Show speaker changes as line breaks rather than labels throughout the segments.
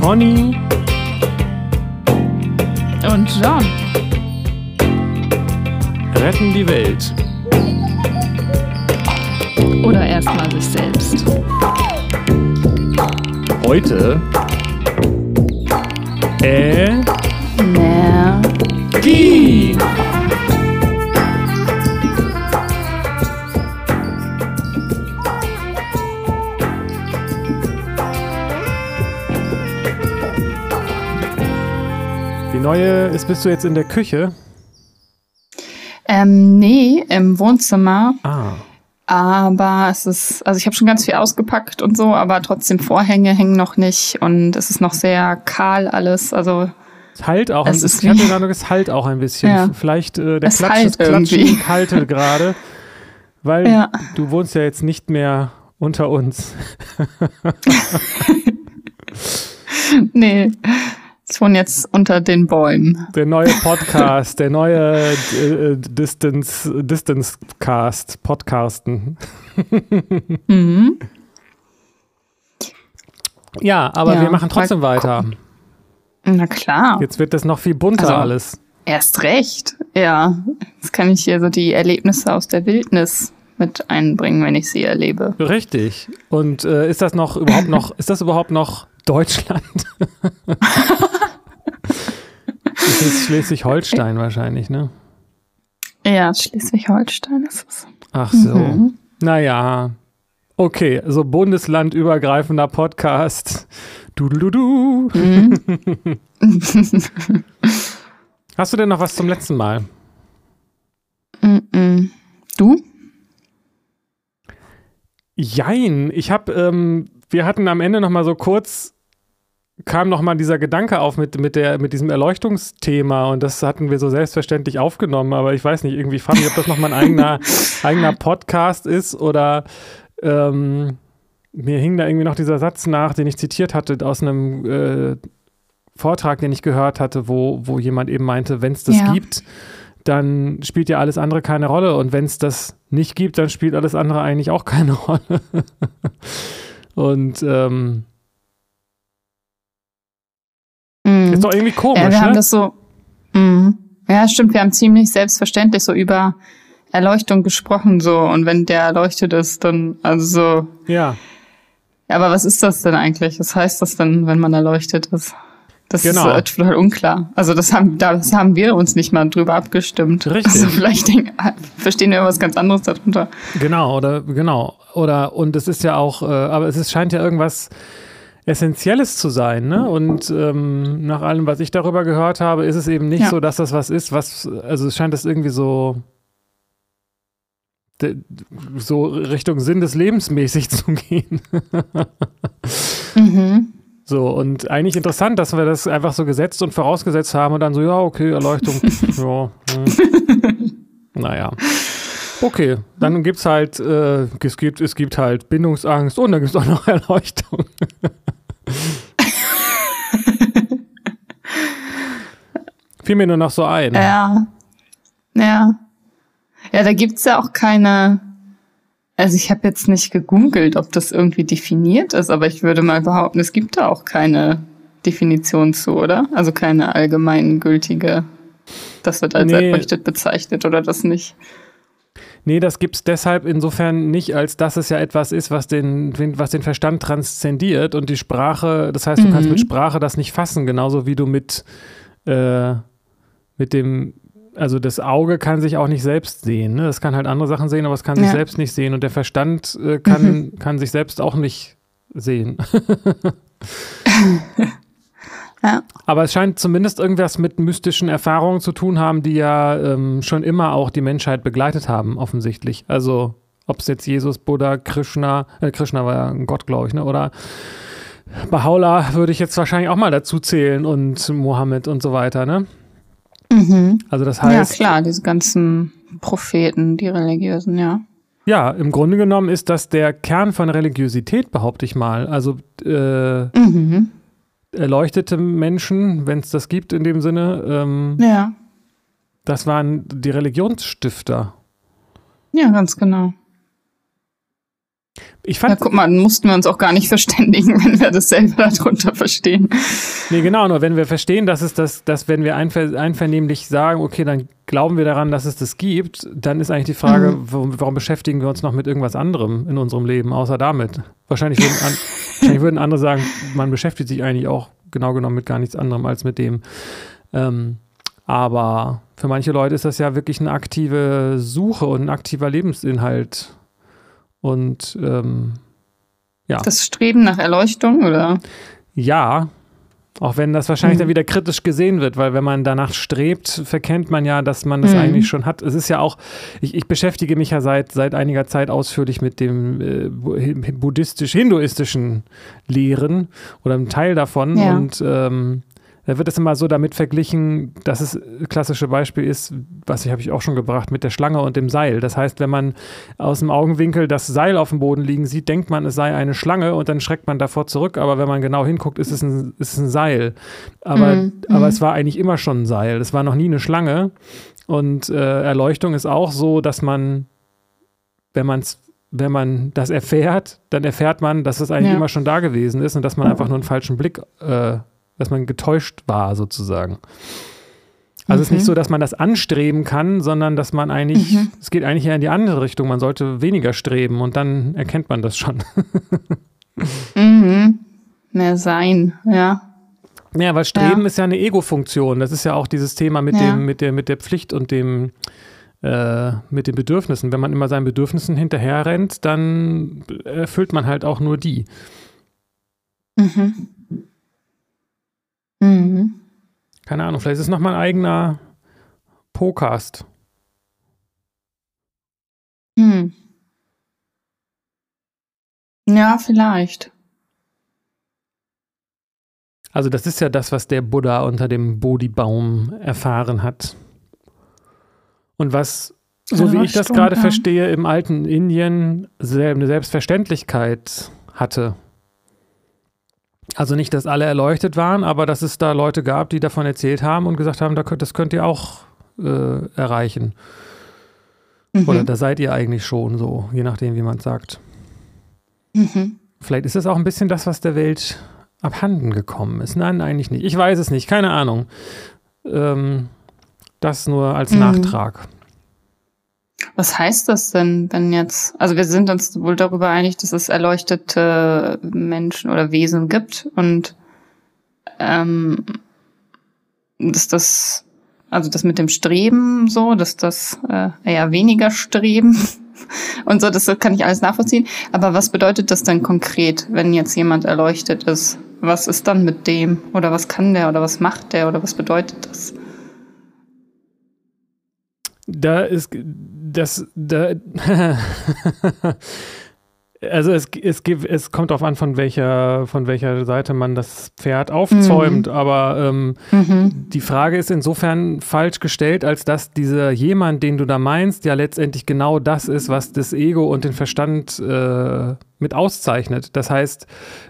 Conny
Und John.
retten die Welt.
Oder erstmal sich selbst.
Heute Energie. Neue ist, bist du jetzt in der Küche?
Ähm, nee, im Wohnzimmer.
Ah.
Aber es ist, also ich habe schon ganz viel ausgepackt und so, aber trotzdem Vorhänge hängen noch nicht und es ist noch sehr kahl alles. Also
Es halt auch,
Es ist
ich hatte Eindruck, es halt auch ein bisschen.
Ja.
Vielleicht äh, der
Es
Klatsch,
halt
das Klatschen halte gerade, weil
Ja.
du wohnst ja jetzt nicht mehr unter uns.
nee, ich wohne jetzt unter den Bäumen.
Der neue Podcast, der neue äh, Distance, Distance Cast, Podcasten.
Mhm.
Ja, aber
Ja,
wir machen trotzdem weiter.
Na klar.
Jetzt wird das noch viel bunter
Also-
alles.
Erst recht. Ja. Jetzt kann ich hier so die Erlebnisse aus der Wildnis mit einbringen, wenn ich sie erlebe.
Richtig. Und äh, ist das noch überhaupt noch, ist das überhaupt noch Deutschland? das ist Schleswig-Holstein wahrscheinlich, ne?
Ja, Schleswig-Holstein ist es.
Ach so.
Mhm.
Naja. Okay, so bundeslandübergreifender Podcast. Du, du, du.
Mhm.
Hast du denn noch was zum letzten Mal?
Mhm. Du?
Jein, ich habe, ähm, wir hatten am Ende noch mal so kurz, kam noch mal dieser Gedanke auf mit, mit, der, mit diesem Erleuchtungsthema und das hatten wir so selbstverständlich aufgenommen, aber ich weiß nicht, irgendwie fand ich, ob das noch mal ein eigener, eigener Podcast ist oder ähm, mir hing da irgendwie noch dieser Satz nach, den ich zitiert hatte aus einem äh, Vortrag, den ich gehört hatte, wo, wo jemand eben meinte, wenn es das
Ja.
gibt, dann spielt ja alles andere keine Rolle. Und wenn es das nicht gibt, dann spielt alles andere eigentlich auch keine Rolle. Und ähm,
Mhm.
ist doch irgendwie komisch,
Ja, wir haben
ne?
das so. Mhm. Ja, stimmt, wir haben ziemlich selbstverständlich so über Erleuchtung gesprochen, so. Und wenn der erleuchtet ist, dann, also so.
ja,
Ja, aber was ist das denn eigentlich? Was heißt das denn, wenn man erleuchtet ist? Das
Genau.
ist äh, total unklar. Also das haben, das haben wir uns nicht mal drüber abgestimmt.
Richtig.
Also vielleicht denk, verstehen wir was ganz anderes darunter.
genau, oder genau. Oder und es ist ja auch, äh, aber es ist, scheint ja irgendwas Essentielles zu sein, ne? Und ähm, nach allem, was ich darüber gehört habe, ist es eben nicht
Ja.
so, dass das was ist, was, also es scheint das irgendwie so so Richtung Sinn des Lebens mäßig zu gehen.
Mhm.
So, und eigentlich interessant, dass wir das einfach so gesetzt und vorausgesetzt haben und dann so, ja, okay, Erleuchtung, ja. Hm. naja. Okay, dann gibt's halt, äh, es gibt, es gibt halt Bindungsangst und dann gibt's auch noch Erleuchtung. Fiel mir nur noch so ein.
Ja. Ja. Ja, da gibt's ja auch keine. Also ich habe jetzt nicht gegoogelt, ob das irgendwie definiert ist, aber ich würde mal behaupten, es gibt da auch keine Definition zu, oder? Also keine allgemeingültige, das wird als
Nee.
erleuchtet bezeichnet oder das nicht.
Nee, das gibt's deshalb insofern nicht, als dass es ja etwas ist, was den, was den Verstand transzendiert und die Sprache, das heißt, du kannst
Mhm.
mit Sprache das nicht fassen, genauso wie du mit, äh, mit dem, also das Auge kann sich auch nicht selbst sehen. Ne? Das kann halt andere Sachen sehen, aber es kann sich
Ja.
selbst nicht sehen und der Verstand äh, kann, kann sich selbst auch nicht sehen.
Ja.
Aber es scheint zumindest irgendwas mit mystischen Erfahrungen zu tun haben, die ja ähm, schon immer auch die Menschheit begleitet haben, offensichtlich. Also ob es jetzt Jesus, Buddha, Krishna, äh, Krishna war ja ein Gott, glaube ich, ne? oder Baha'u'llah würde ich jetzt wahrscheinlich auch mal dazu zählen und Mohammed und so weiter, ne?
Mhm.
Also das
Ja,
heißt,
klar, diese ganzen Propheten, die religiösen, ja.
ja, im Grunde genommen ist das der Kern von Religiosität, behaupte ich mal. Also äh,
Mhm.
erleuchtete Menschen, wenn es das gibt in dem Sinne, ähm,
Ja.
das waren die Religionsstifter.
Ja, ganz genau.
Ich fand,
ja, guck mal, dann mussten wir uns auch gar nicht verständigen, wenn wir das selber darunter verstehen.
Nee, genau, nur wenn wir verstehen, dass es das, dass wenn wir einver einvernehmlich sagen, okay, dann glauben wir daran, dass es das gibt, dann ist eigentlich die Frage, mhm. warum, warum, beschäftigen wir uns noch mit irgendwas anderem in unserem Leben, außer damit? Wahrscheinlich würden, an, wahrscheinlich würden andere sagen, man beschäftigt sich eigentlich auch genau genommen mit gar nichts anderem als mit dem. Ähm, aber für manche Leute ist das ja wirklich eine aktive Suche und ein aktiver Lebensinhalt und ähm, ja.
Das Streben nach Erleuchtung, oder?
Ja, auch wenn das wahrscheinlich mhm. dann wieder kritisch gesehen wird, weil wenn man danach strebt, verkennt man ja, dass man das mhm. eigentlich schon hat. Es ist ja auch, ich, ich, beschäftige mich ja seit, seit einiger Zeit ausführlich mit dem äh, buddhistisch-hinduistischen Lehren oder einem Teil davon. Ja. Und ähm, da wird es immer so damit verglichen, dass es klassische Beispiel ist, was ich habe ich auch schon gebracht, mit der Schlange und dem Seil. Das heißt, wenn man aus dem Augenwinkel das Seil auf dem Boden liegen sieht, denkt man, es sei eine Schlange und dann schreckt man davor zurück. Aber wenn man genau hinguckt, ist es ein, ist ein Seil. Aber, mhm. aber es war eigentlich immer schon ein Seil. Es war noch nie eine Schlange. Und äh, Erleuchtung ist auch so, dass man, wenn man es wenn man das erfährt, dann erfährt man, dass es eigentlich ja. immer schon da gewesen ist und dass man einfach nur einen falschen Blick äh, dass man getäuscht war sozusagen. Also mhm. es ist nicht mhm. so, dass man das anstreben kann, sondern dass man eigentlich, mhm. es geht eigentlich eher in die andere Richtung. Man sollte weniger streben und dann erkennt man das schon.
mhm. Mehr sein, ja.
Ja, weil Streben ja. ist ja eine Ego-Funktion. Das ist ja auch dieses Thema mit ja. dem, mit der, mit der Pflicht und dem, äh, mit den Bedürfnissen. Wenn man immer seinen Bedürfnissen hinterher rennt, dann erfüllt man halt auch nur die. Mhm. Mhm. Keine Ahnung, vielleicht ist es nochmal ein eigener Podcast.
Hm. Ja, vielleicht.
Also das ist ja das, was der Buddha unter dem Bodhi-Baum erfahren hat. Und was, so ja, wie ich das gerade verstehe, im alten Indien eine Selbstverständlichkeit hatte. Also nicht, dass alle erleuchtet waren, aber dass es da Leute gab, die davon erzählt haben und gesagt haben, das könnt ihr auch äh, erreichen. Mhm. Oder da seid ihr eigentlich schon so, je nachdem, wie man es sagt. Mhm. Vielleicht ist es auch ein bisschen das, was der Welt abhanden gekommen ist. Nein, eigentlich nicht. Ich weiß es nicht, keine Ahnung. Ähm, das nur als mhm. Nachtrag.
Was heißt das denn, wenn jetzt, also wir sind uns wohl darüber einig, dass es erleuchtete Menschen oder Wesen gibt und ähm, dass das, also das mit dem Streben so, dass das äh, eher weniger Streben und so, das kann ich alles nachvollziehen. Aber was bedeutet das denn konkret, wenn jetzt jemand erleuchtet ist? Was ist dann mit dem? Oder was kann der? Oder was macht der? Oder was bedeutet das?
Da ist das, da, also es, es, gibt, es kommt darauf an, von welcher, von welcher Seite man das Pferd aufzäumt, mhm. aber ähm, mhm. die Frage ist insofern falsch gestellt, als dass dieser jemand, den du da meinst, ja letztendlich genau das ist, was das Ego und den Verstand äh, mit auszeichnet. Das heißt,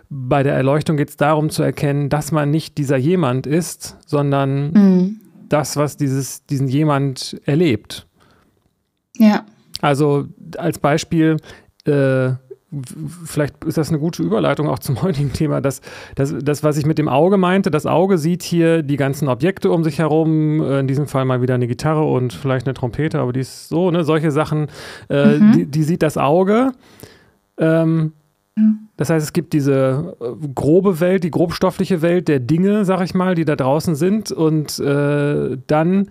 bei der Erleuchtung geht es darum zu erkennen, dass man nicht dieser jemand ist, sondern mhm. Das, was dieses, diesen jemand erlebt.
Ja.
Also als Beispiel, äh, vielleicht ist das eine gute Überleitung auch zum heutigen Thema, dass das, das, was ich mit dem Auge meinte, das Auge sieht hier die ganzen Objekte um sich herum, äh, in diesem Fall mal wieder eine Gitarre und vielleicht eine Trompete, aber die ist so, ne, solche Sachen, äh, mhm. die, die, sieht das Auge. Ähm, das heißt, es gibt diese äh, grobe Welt, die grobstoffliche Welt der Dinge, sag ich mal, die da draußen sind und äh, dann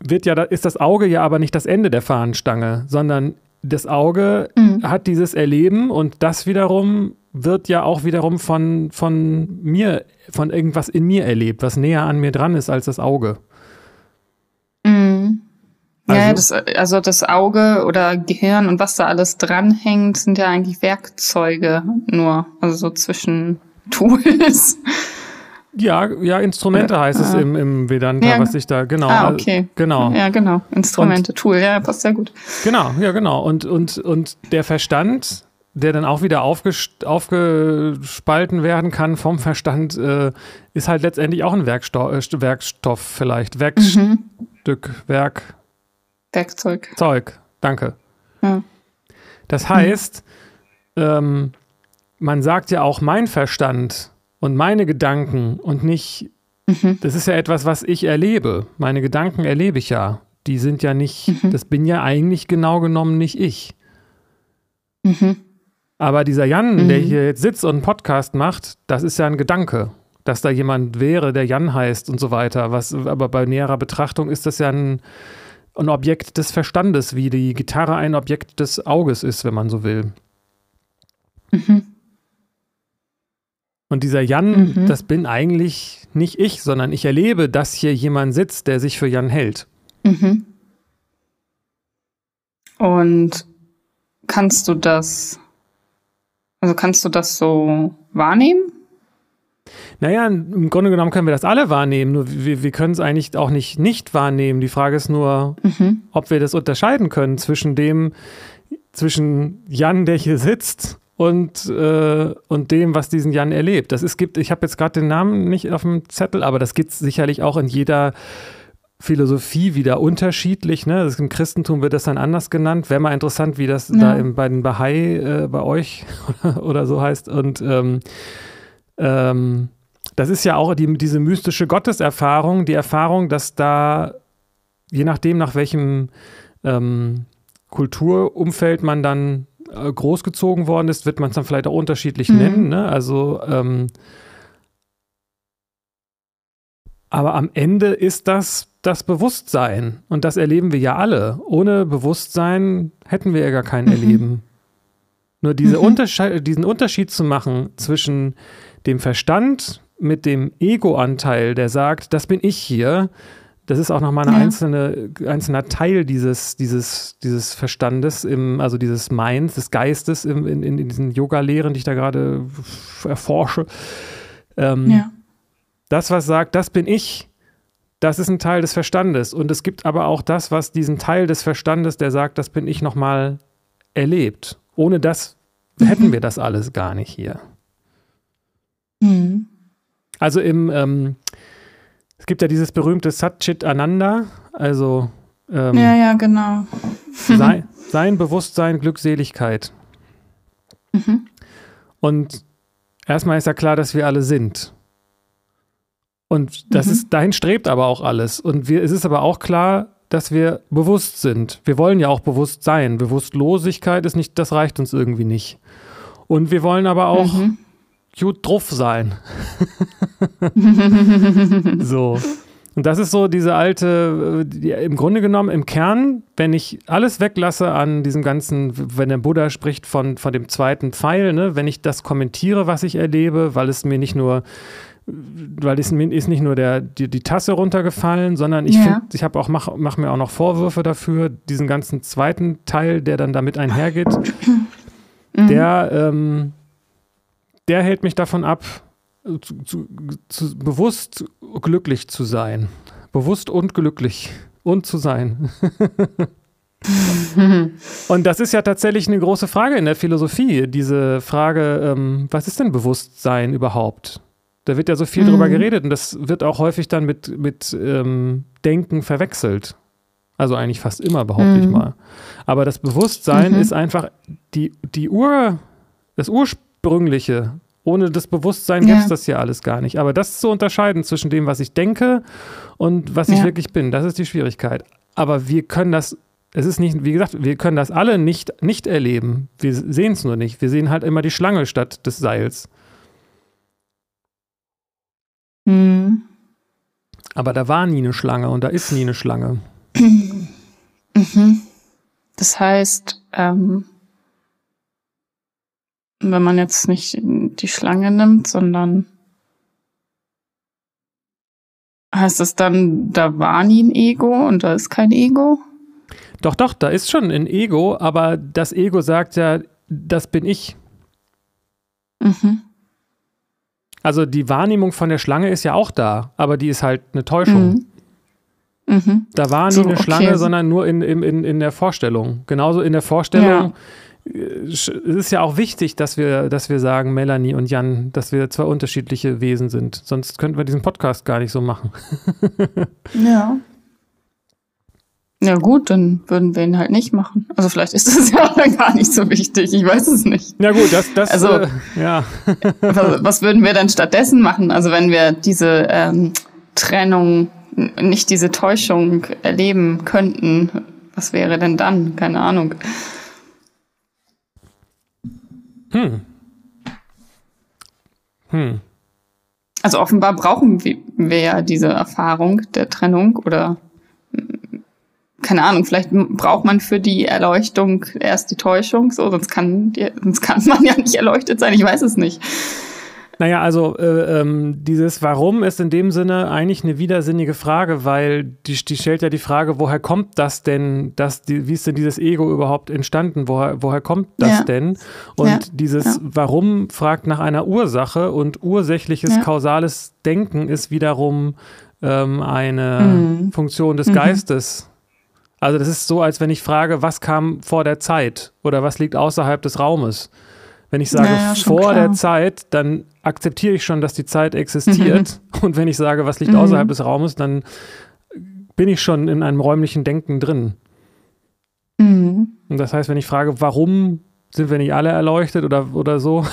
wird ja, ist das Auge ja aber nicht das Ende der Fahnenstange, sondern das Auge mhm. hat dieses Erleben und das wiederum wird ja auch wiederum von, von mir, von irgendwas in mir erlebt, was näher an mir dran ist als das Auge.
Also, ja, das, also das Auge oder Gehirn und was da alles dranhängt, sind ja eigentlich Werkzeuge nur, also so zwischen Tools.
Ja, ja, Instrumente heißt es im, im Vedanta, ja. was ich da, genau.
Ah, okay.
Genau.
Ja, genau. Instrumente, und, Tool, ja, passt sehr gut.
Genau, ja, genau. Und, und, und der Verstand, der dann auch wieder aufgespalten werden kann vom Verstand, äh, ist halt letztendlich auch ein Werkstoff, äh, Werkstoff vielleicht. Werkstück, mhm. Werk.
Werkzeug.
Zeug, danke. Ja. Das heißt, mhm. ähm, man sagt ja auch mein Verstand und meine Gedanken und nicht, mhm. das ist ja etwas, was ich erlebe. Meine Gedanken erlebe ich ja. Die sind ja nicht, mhm. das bin ja eigentlich genau genommen nicht ich. Mhm. Aber dieser Jan, der mhm. hier jetzt sitzt und einen Podcast macht, das ist ja ein Gedanke dass da jemand wäre, der Jan heißt und so weiter. Was, aber bei näherer Betrachtung ist das ja ein, ein Objekt des Verstandes, wie die Gitarre ein Objekt des Auges ist, wenn man so will. Mhm. Und dieser Jan, mhm. das bin eigentlich nicht ich, sondern ich erlebe, dass hier jemand sitzt, der sich für Jan hält. Mhm.
Und kannst du das, also kannst du das so wahrnehmen?
Naja, im Grunde genommen können wir das alle wahrnehmen, nur wir, wir können es eigentlich auch nicht nicht wahrnehmen. Die Frage ist nur, mhm. ob wir das unterscheiden können zwischen dem, zwischen Jan, der hier sitzt und, äh, und dem, was diesen Jan erlebt. Das ist, gibt, ich habe jetzt gerade den Namen nicht auf dem Zettel, aber das gibt es sicherlich auch in jeder Philosophie wieder unterschiedlich. Ne? Im Christentum wird das dann anders genannt. Wäre mal interessant, wie das ja. da im, bei den Bahai äh, bei euch oder so heißt. Und ähm, ähm, das ist ja auch die, diese mystische Gotteserfahrung, die Erfahrung, dass da, je nachdem, nach welchem ähm, Kulturumfeld man dann äh, großgezogen worden ist, wird man es dann vielleicht auch unterschiedlich mhm. nennen. Ne? Also, ähm, aber am Ende ist das das Bewusstsein. Und das erleben wir ja alle. Ohne Bewusstsein hätten wir ja gar kein mhm. Erleben. Nur diese mhm. Unterschied, diesen Unterschied zu machen zwischen dem Verstand mit dem Ego-Anteil, der sagt, das bin ich hier, das ist auch nochmal ein ja. einzelne, einzelner Teil dieses, dieses, dieses Verstandes, im, also dieses Minds, des Geistes im, in, in diesen Yoga-Lehren, die ich da gerade erforsche. Ähm, ja. Das, was sagt, das bin ich, das ist ein Teil des Verstandes. Und es gibt aber auch das, was diesen Teil des Verstandes, der sagt, das bin ich nochmal erlebt. Ohne das mhm. hätten wir das alles gar nicht hier. Mhm. Also im, ähm, es gibt ja dieses berühmte Satchit Ananda, also
ähm, ja, ja, genau.
sein, sein Bewusstsein, Glückseligkeit. Mhm. Und erstmal ist ja klar, dass wir alle sind. Und das mhm. ist, dahin strebt aber auch alles. Und wir, es ist aber auch klar, dass wir bewusst sind. Wir wollen ja auch bewusst sein. Bewusstlosigkeit ist nicht, das reicht uns irgendwie nicht. Und wir wollen aber auch mhm gut drauf sein. so. Und das ist so diese alte, die, im Grunde genommen im Kern, wenn ich alles weglasse an diesem ganzen, wenn der Buddha spricht von, von dem zweiten Pfeil, ne, wenn ich das kommentiere, was ich erlebe, weil es mir nicht nur, weil es mir ist nicht nur der, die, die Tasse runtergefallen, sondern ich ja. ich habe auch, mache mach mir auch noch Vorwürfe dafür, diesen ganzen zweiten Teil, der dann damit einhergeht, mhm. der, ähm, der hält mich davon ab, zu, zu, zu, bewusst glücklich zu sein. Bewusst und glücklich und zu sein. und das ist ja tatsächlich eine große Frage in der Philosophie, diese Frage, ähm, was ist denn Bewusstsein überhaupt? Da wird ja so viel mhm. drüber geredet und das wird auch häufig dann mit, mit ähm, Denken verwechselt. Also eigentlich fast immer, behaupte mhm. ich mal. Aber das Bewusstsein mhm. ist einfach die, die Ur, das Ursprung Ursprüngliche. Ohne das Bewusstsein ja. gibt es das hier alles gar nicht. Aber das zu unterscheiden zwischen dem, was ich denke und was ja. ich wirklich bin, das ist die Schwierigkeit. Aber wir können das, es ist nicht, wie gesagt, wir können das alle nicht, nicht erleben. Wir sehen es nur nicht. Wir sehen halt immer die Schlange statt des Seils. Mhm. Aber da war nie eine Schlange und da ist nie eine Schlange.
Mhm. Das heißt, ähm, wenn man jetzt nicht die Schlange nimmt, sondern heißt es dann, da war nie ein Ego und da ist kein Ego?
Doch, doch, da ist schon ein Ego, aber das Ego sagt ja, das bin ich. Mhm. Also die Wahrnehmung von der Schlange ist ja auch da, aber die ist halt eine Täuschung. Mhm. Mhm. Da war nie so, eine Schlange, okay. sondern nur in, in, in der Vorstellung. Genauso in der Vorstellung ja es ist ja auch wichtig, dass wir, dass wir sagen, Melanie und Jan, dass wir zwei unterschiedliche Wesen sind. Sonst könnten wir diesen Podcast gar nicht so machen.
ja. Ja gut, dann würden wir ihn halt nicht machen. Also vielleicht ist das ja gar nicht so wichtig. Ich weiß es nicht.
Ja gut, das, das,
also,
äh, ja.
was, was, würden wir dann stattdessen machen? Also wenn wir diese ähm, Trennung, nicht diese Täuschung erleben könnten, was wäre denn dann? Keine Ahnung.
Hm. Hm.
Also offenbar brauchen wir ja diese Erfahrung der Trennung oder keine Ahnung, vielleicht braucht man für die Erleuchtung erst die Täuschung, so, sonst kann, sonst kann man ja nicht erleuchtet sein, ich weiß es nicht.
Naja, also äh, ähm, dieses Warum ist in dem Sinne eigentlich eine widersinnige Frage, weil die, die stellt ja die Frage, woher kommt das denn, dass die, wie ist denn dieses Ego überhaupt entstanden, woher, woher kommt das ja. denn? Und ja. dieses. Warum fragt nach einer Ursache und ursächliches kausales Denken ist wiederum ähm, eine mhm. Funktion des mhm. Geistes. Also das ist so, als wenn ich frage, was kam vor der Zeit oder was liegt außerhalb des Raumes. Wenn ich sage naja, vor klar. der Zeit, dann akzeptiere ich schon, dass die Zeit existiert. Mhm. Und wenn ich sage, was liegt mhm. außerhalb des Raumes, dann bin ich schon in einem räumlichen Denken drin. Mhm. Und das heißt, wenn ich frage, warum sind wir nicht alle erleuchtet oder, oder so,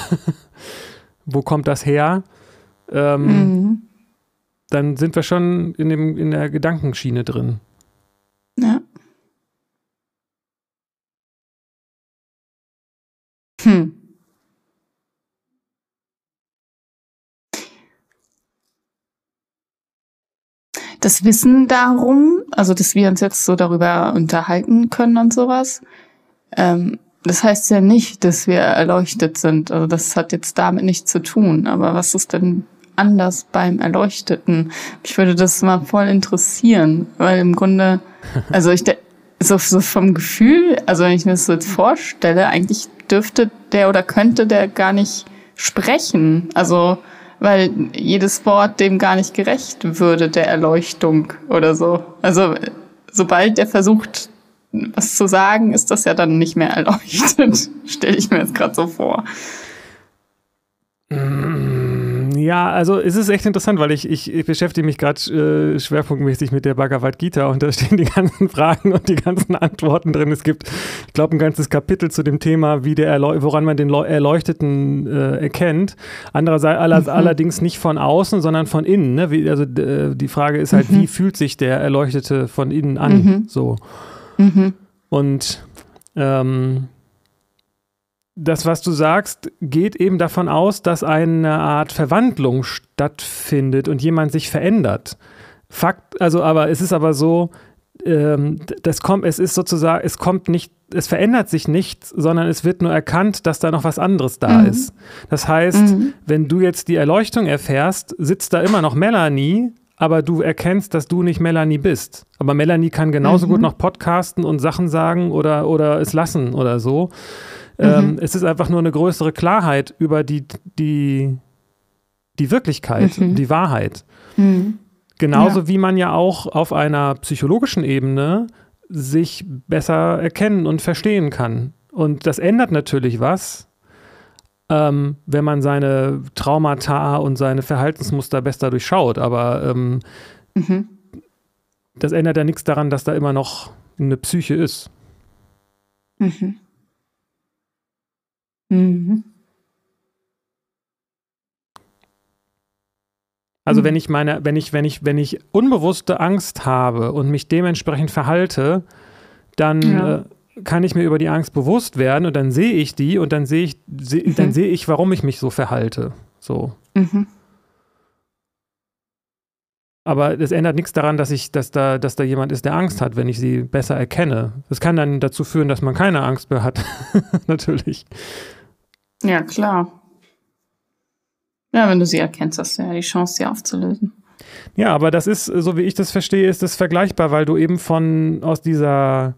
wo kommt das her? Ähm, mhm. dann sind wir schon in, dem, in der Gedankenschiene drin.
Ja. Hm. Das Wissen darum, also dass wir uns jetzt so darüber unterhalten können und sowas, ähm, das heißt ja nicht, dass wir erleuchtet sind. Also das hat jetzt damit nichts zu tun. Aber was ist denn anders beim Erleuchteten? Ich würde das mal voll interessieren, weil im Grunde, also ich, so, so vom Gefühl, also wenn ich mir das so jetzt vorstelle, eigentlich dürfte der oder könnte der gar nicht sprechen. Also, weil jedes Wort dem gar nicht gerecht würde, der Erleuchtung oder so. Also, sobald der versucht, was zu sagen, ist das ja dann nicht mehr erleuchtet. Stelle ich mir jetzt gerade so vor.
Mm. Ja, also es ist echt interessant, weil ich, ich, ich beschäftige mich gerade äh, schwerpunktmäßig mit der Bhagavad Gita und da stehen die ganzen Fragen und die ganzen Antworten drin. Es gibt, ich glaube, ein ganzes Kapitel zu dem Thema, wie der Erleu woran man den Erleuchteten äh, erkennt. Andererseits aller, mhm. allerdings nicht von außen, sondern von innen. Ne? Wie, also äh, die Frage ist halt, mhm. wie fühlt sich der Erleuchtete von innen an? Mhm. So. Mhm. Und ähm, das, was du sagst, geht eben davon aus, dass eine Art Verwandlung stattfindet und jemand sich verändert. Fakt, also, aber es ist aber so, ähm, das kommt, es ist sozusagen, es kommt nicht, es verändert sich nichts, sondern es wird nur erkannt, dass da noch was anderes da mhm. ist. Das heißt, mhm. wenn du jetzt die Erleuchtung erfährst, sitzt da immer noch Melanie, aber du erkennst, dass du nicht Melanie bist. Aber Melanie kann genauso mhm. gut noch podcasten und Sachen sagen oder, oder es lassen oder so. Ähm, mhm. es ist einfach nur eine größere Klarheit über die, die, die Wirklichkeit, mhm. die Wahrheit. Mhm. Genauso ja. wie man ja auch auf einer psychologischen Ebene sich besser erkennen und verstehen kann. Und das ändert natürlich was, ähm, wenn man seine Traumata und seine Verhaltensmuster besser durchschaut. Aber ähm, mhm. das ändert ja nichts daran, dass da immer noch eine Psyche ist. Mhm. Mhm. Also mhm. wenn ich meine, wenn ich, wenn ich, wenn ich unbewusste Angst habe und mich dementsprechend verhalte, dann ja. äh, kann ich mir über die Angst bewusst werden und dann sehe ich die und dann sehe ich, seh, mhm. dann sehe ich, warum ich mich so verhalte. So. Mhm. Aber das ändert nichts daran, dass ich, dass da, dass da jemand ist, der Angst hat, wenn ich sie besser erkenne. Das kann dann dazu führen, dass man keine Angst mehr hat. Natürlich.
Ja, klar. Ja, wenn du sie erkennst, hast du ja die Chance, sie aufzulösen.
Ja, aber das ist, so wie ich das verstehe, ist das vergleichbar, weil du eben von aus dieser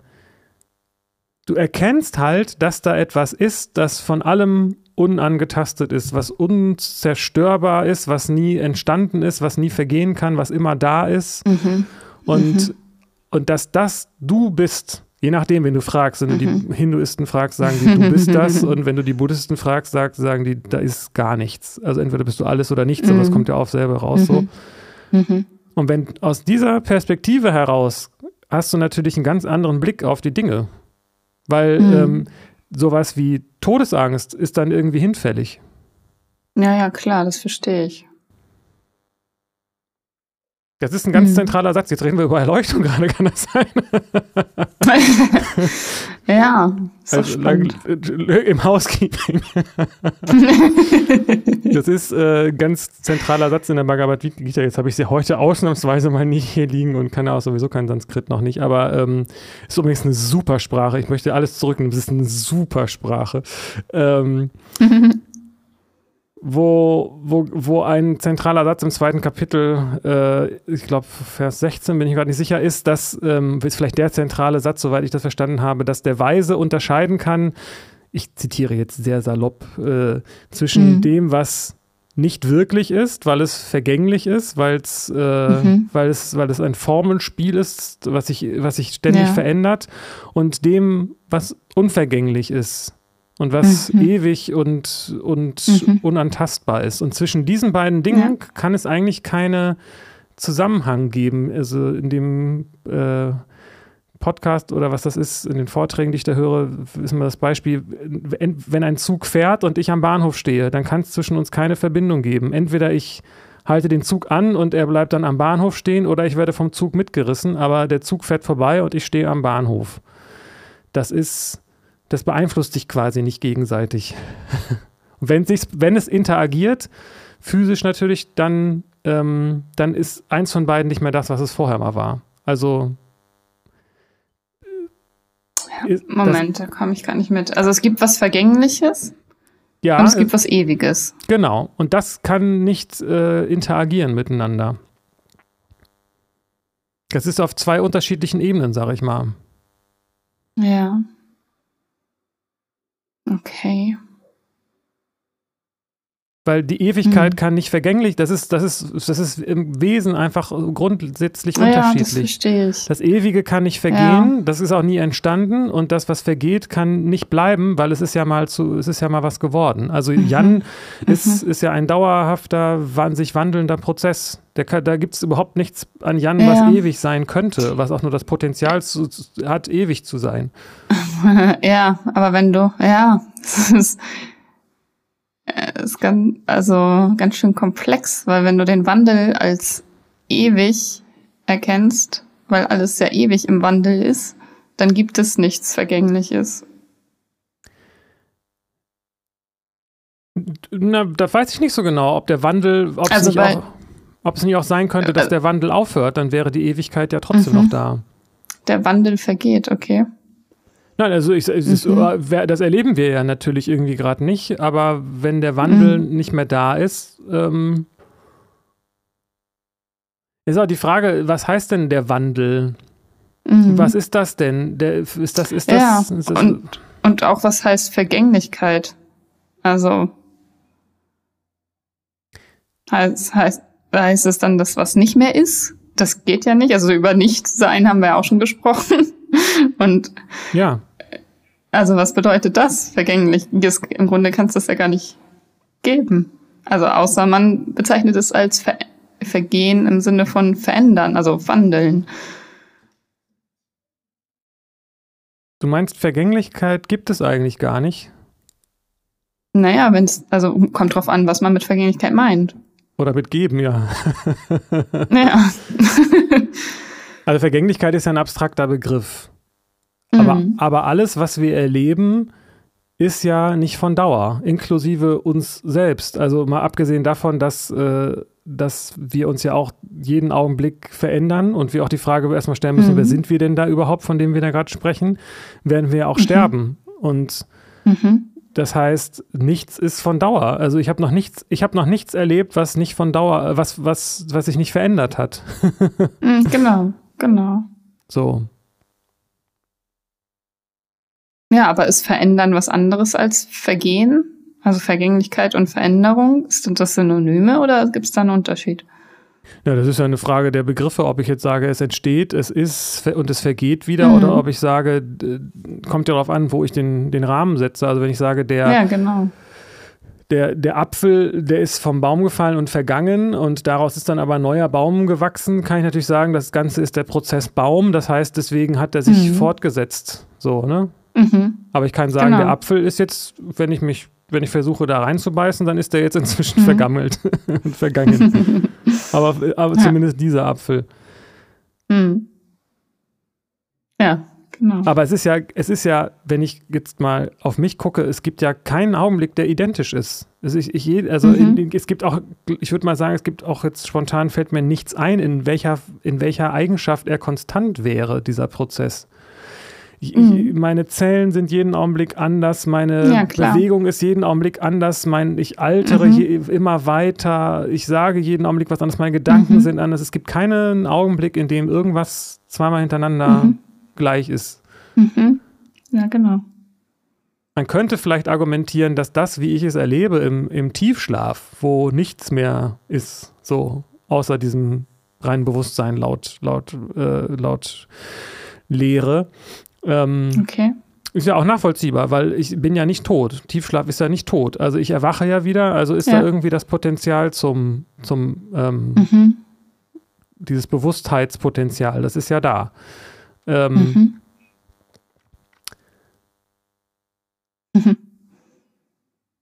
du erkennst halt, dass da etwas ist, das von allem unangetastet ist, was unzerstörbar ist, was nie entstanden ist, was nie vergehen kann, was immer da ist. Mhm. Und, mhm. und dass das du bist. Je nachdem, wenn du fragst, wenn mhm. du die mhm. Hinduisten fragst, sagen die, du bist das. Und wenn du die Buddhisten fragst, sagen die, da ist gar nichts. Also entweder bist du alles oder nichts, mhm. aber es kommt ja auch selber raus so. Mhm. mhm. Und wenn aus dieser Perspektive heraus hast du natürlich einen ganz anderen Blick auf die Dinge. Weil
Mhm.
ähm, sowas wie Todesangst ist dann irgendwie hinfällig.
Ja, ja, klar, das verstehe ich.
Das ist ein ganz
Mhm.
zentraler Satz. Jetzt reden wir über Erleuchtung gerade, kann das sein?
ja, ist
Also,
spannend.
äh, Im Housekeeping. Das ist äh, ein ganz zentraler Satz in der Bhagavad Gita. Jetzt habe ich sie heute ausnahmsweise mal nicht hier liegen und kann auch sowieso kein Sanskrit noch nicht. Aber ähm, ist übrigens eine super Sprache. Ich möchte alles zurücknehmen. Das ist eine super Sprache. Ähm, wo, wo, wo ein zentraler Satz im zweiten Kapitel, äh, ich glaube Vers 16, bin ich gerade nicht sicher, ist, dass, ähm, ist vielleicht der zentrale Satz, soweit ich das verstanden habe, dass der Weise unterscheiden kann, ich zitiere jetzt sehr salopp, äh, zwischen
Mhm.
dem, was nicht wirklich ist, weil es vergänglich ist, äh,
Mhm.
weil, es, weil es ein Formenspiel ist, was sich, was sich ständig
Ja.
verändert, und dem, was unvergänglich ist und was
Mhm.
ewig und, und
Mhm.
unantastbar ist. Und zwischen diesen beiden Dingen kann es eigentlich keine Zusammenhang geben. Also in dem äh, Podcast oder was das ist, in den Vorträgen, die ich da höre, ist mal das Beispiel, wenn ein Zug fährt und ich am Bahnhof stehe, dann kann es zwischen uns keine Verbindung geben. Entweder ich halte den Zug an und er bleibt dann am Bahnhof stehen oder ich werde vom Zug mitgerissen, aber der Zug fährt vorbei und ich stehe am Bahnhof. Das ist, das beeinflusst sich quasi nicht gegenseitig. Und wenn, sich's, wenn es interagiert, physisch natürlich, dann, ähm, dann ist eins von beiden nicht mehr das, was es vorher mal war. Also ist-
Moment, da komme ich gar nicht mit. Also es gibt was Vergängliches
Ja,
und es gibt was Ewiges.
genau. Und das kann nicht äh, interagieren miteinander. Das ist auf zwei unterschiedlichen Ebenen, sage ich mal.
Ja. Okay.
Weil die Ewigkeit
Mhm.
kann nicht vergänglich, das ist, das ist, das ist im Wesen einfach grundsätzlich
Ja, das
unterschiedlich.
verstehe ich.
Das Ewige kann nicht vergehen, das ist auch nie entstanden und das, was vergeht, kann nicht bleiben, weil es ist ja mal zu, es ist ja mal was geworden. Also
Mhm.
Jan ist, ist ja ein dauerhafter, sich wandelnder Prozess. Der, da gibt es überhaupt nichts an Jan,
Ja.
was ewig sein könnte, was auch nur das Potenzial zu- hat, ewig zu sein.
ja, aber wenn du, ja, es ist, es ist ganz, also ganz schön komplex, weil wenn du den Wandel als ewig erkennst, weil alles sehr ewig im Wandel ist, dann gibt es nichts Vergängliches.
Na, da weiß ich nicht so genau, ob der Wandel, ob, es,
Also
nicht
bei-
auch, ob es nicht auch sein könnte, dass
Äh,
der Wandel aufhört, dann wäre die Ewigkeit ja trotzdem
Mhm.
noch da.
Der Wandel vergeht, okay.
Nein, also ich, ist,
Mhm.
äh, das erleben wir ja natürlich irgendwie gerade nicht, aber wenn der Wandel
Mhm.
nicht mehr da ist, ähm, ist auch die Frage, was heißt denn der Wandel?
Mhm.
Was ist das denn? Der, ist das, ist
Ja,
das, ist das
und- Und auch was heißt Vergänglichkeit? Also heißt, heißt, heißt es dann, dass was nicht mehr ist? Das geht ja nicht. Also über Nichtsein haben wir ja auch schon gesprochen. Und
ja,
also was bedeutet das? Vergänglich? Im Grunde kann es das ja gar nicht geben. Also außer man bezeichnet es als Ver Vergehen im Sinne von verändern, also wandeln.
du meinst, Vergänglichkeit gibt es eigentlich gar nicht?
Naja, wenn es, also kommt drauf an, was man mit Vergänglichkeit meint.
Oder mit geben, ja.
Ja.
Also Vergänglichkeit ist ja ein abstrakter Begriff. Aber,
Mhm.
aber alles, was wir erleben, ist ja nicht von Dauer, inklusive uns selbst. Also mal abgesehen davon, dass, äh, dass wir uns ja auch jeden Augenblick verändern und wir auch die Frage erstmal stellen müssen,
Mhm.
wer sind wir denn da überhaupt, von dem wir da gerade sprechen, werden wir ja auch
Mhm.
sterben. Und
Mhm.
das heißt, nichts ist von Dauer. Also ich habe noch nichts, ich habe noch nichts erlebt, was nicht von Dauer, was, was, was sich nicht verändert hat.
Mhm, Genau, genau.
So.
Ja, aber ist Verändern was anderes als Vergehen? Also Vergänglichkeit und Veränderung, sind das Synonyme oder gibt es da einen Unterschied?
Ja, das ist ja eine Frage der Begriffe, ob ich jetzt sage, es entsteht, es ist und es vergeht wieder
Mhm.
oder ob ich sage, kommt ja darauf an, wo ich den, den Rahmen setze. Also wenn ich sage, der,
Ja, genau.
der, der Apfel, der ist vom Baum gefallen und vergangen und daraus ist dann aber ein neuer Baum gewachsen, kann ich natürlich sagen, das Ganze ist der Prozess Baum. Das heißt, deswegen hat er sich mhm. fortgesetzt. So, ne? Mhm. Aber ich kann sagen, genau. der Apfel ist jetzt, wenn ich mich, wenn ich versuche, da reinzubeißen, dann ist der jetzt inzwischen mhm. vergammelt und vergangen. aber aber ja. zumindest dieser Apfel.
Mhm. Ja, genau.
Aber es ist ja, es ist ja, wenn ich jetzt mal auf mich gucke, es gibt ja keinen Augenblick, der identisch ist. Also, ich, ich, also mhm. in, es gibt auch, ich würde mal sagen, es gibt auch jetzt spontan fällt mir nichts ein, in welcher, in welcher Eigenschaft er konstant wäre, dieser Prozess. Ich, mhm. meine Zellen sind jeden Augenblick anders, meine ja, Bewegung ist jeden Augenblick anders, mein, ich altere mhm. je, immer weiter, ich sage jeden Augenblick was anderes, meine Gedanken mhm. sind anders. Es gibt keinen Augenblick, in dem irgendwas zweimal hintereinander mhm. gleich ist.
Mhm. Ja, genau.
Man könnte vielleicht argumentieren, dass das, wie ich es erlebe, im, im Tiefschlaf, wo nichts mehr ist, so außer diesem reinen Bewusstsein laut, laut, äh, laut Lehre, ähm,
okay.
Ist ja auch nachvollziehbar, weil ich bin ja nicht tot. Tiefschlaf ist ja nicht tot. Also ich erwache ja wieder, also ist ja. da irgendwie das Potenzial zum, zum ähm, mhm. dieses Bewusstheitspotenzial, das ist ja da. Ähm, mhm. Mhm.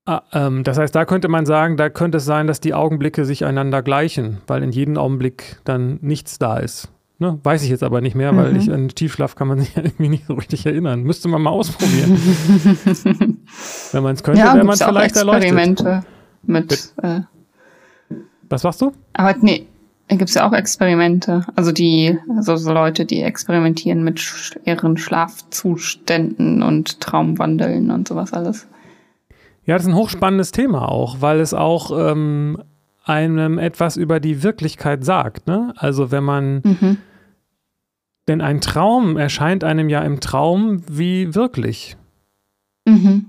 Ah, ähm, das heißt, da könnte man sagen, da könnte es sein, dass die Augenblicke sich einander gleichen, weil in jedem Augenblick dann nichts da ist. Ne? Weiß ich jetzt aber nicht mehr, weil mhm. ich an Tiefschlaf kann man sich ja irgendwie nicht so richtig erinnern. Müsste man mal ausprobieren. Wenn man es könnte, ja, wäre man vielleicht
Experimente erleuchtet. mit. Äh,
Was sagst du?
Aber nee, gibt es ja auch Experimente. Also die, also so Leute, die experimentieren mit ihren Schlafzuständen und Traumwandeln und sowas alles.
Ja, das ist ein hochspannendes Thema auch, weil es auch ähm, einem etwas über die Wirklichkeit sagt. Ne? Also wenn man mhm denn ein Traum erscheint einem ja im Traum wie wirklich. Mhm.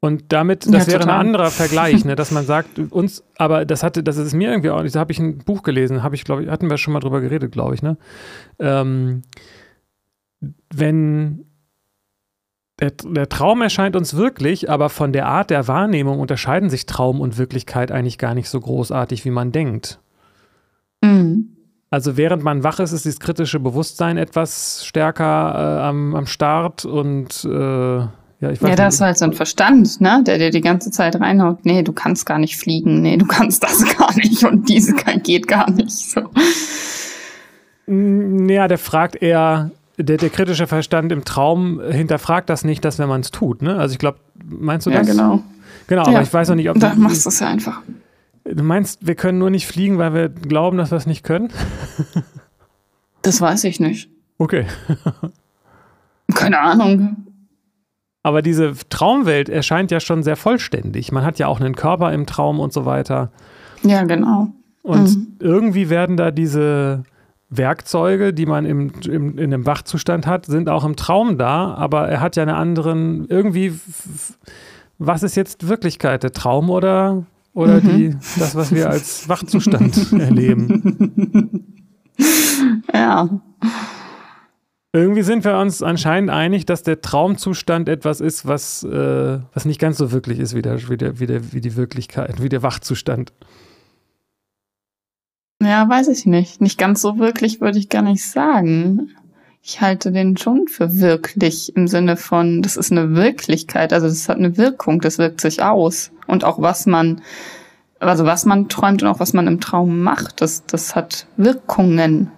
Und damit, das ja, wäre ein anderer Vergleich, ne, dass man sagt, uns, aber das hatte, das ist mir irgendwie auch nicht, da habe ich ein Buch gelesen, habe ich, glaube ich, hatten wir schon mal drüber geredet, glaube ich, ne? Ähm, wenn der, der, Traum erscheint uns wirklich, aber von der Art der Wahrnehmung unterscheiden sich Traum und Wirklichkeit eigentlich gar nicht so großartig, wie man denkt. Mhm. Also während man wach ist, ist das kritische Bewusstsein etwas stärker äh, am, am Start und äh, ja, ich weiß
Ja, das ist halt so ein Verstand, ne? Der dir die ganze Zeit reinhaut, nee, du kannst gar nicht fliegen, nee, du kannst das gar nicht und diese geht gar nicht. So.
Ja, der fragt eher, der, der kritische Verstand im Traum hinterfragt das nicht, dass wenn man es tut, ne? Also ich glaube, meinst du
ja,
das?
Ja, genau.
Genau, ja. aber ich weiß noch nicht, ob.
Da machst du es ja einfach.
Du meinst, wir können nur nicht fliegen, weil wir glauben, dass wir es nicht können?
das weiß ich nicht.
Okay.
Keine Ahnung.
Aber diese Traumwelt erscheint ja schon sehr vollständig. Man hat ja auch einen Körper im Traum und so weiter.
Ja, genau.
Und mhm. irgendwie werden da diese Werkzeuge, die man im, im, in einem Wachzustand hat, sind auch im Traum da, aber er hat ja eine anderen, irgendwie, was ist jetzt Wirklichkeit, der Traum oder oder mhm. die, das, was wir als Wachzustand erleben.
Ja.
Irgendwie sind wir uns anscheinend einig, dass der Traumzustand etwas ist, was, äh, was nicht ganz so wirklich ist wie, der, wie, der, wie, der, wie die Wirklichkeit, wie der Wachzustand.
Ja, weiß ich nicht. Nicht ganz so wirklich würde ich gar nicht sagen ich halte den schon für wirklich im Sinne von, das ist eine Wirklichkeit, also das hat eine Wirkung, das wirkt sich aus. Und auch was man, also was man träumt und auch was man im Traum macht, das, das hat Wirkungen.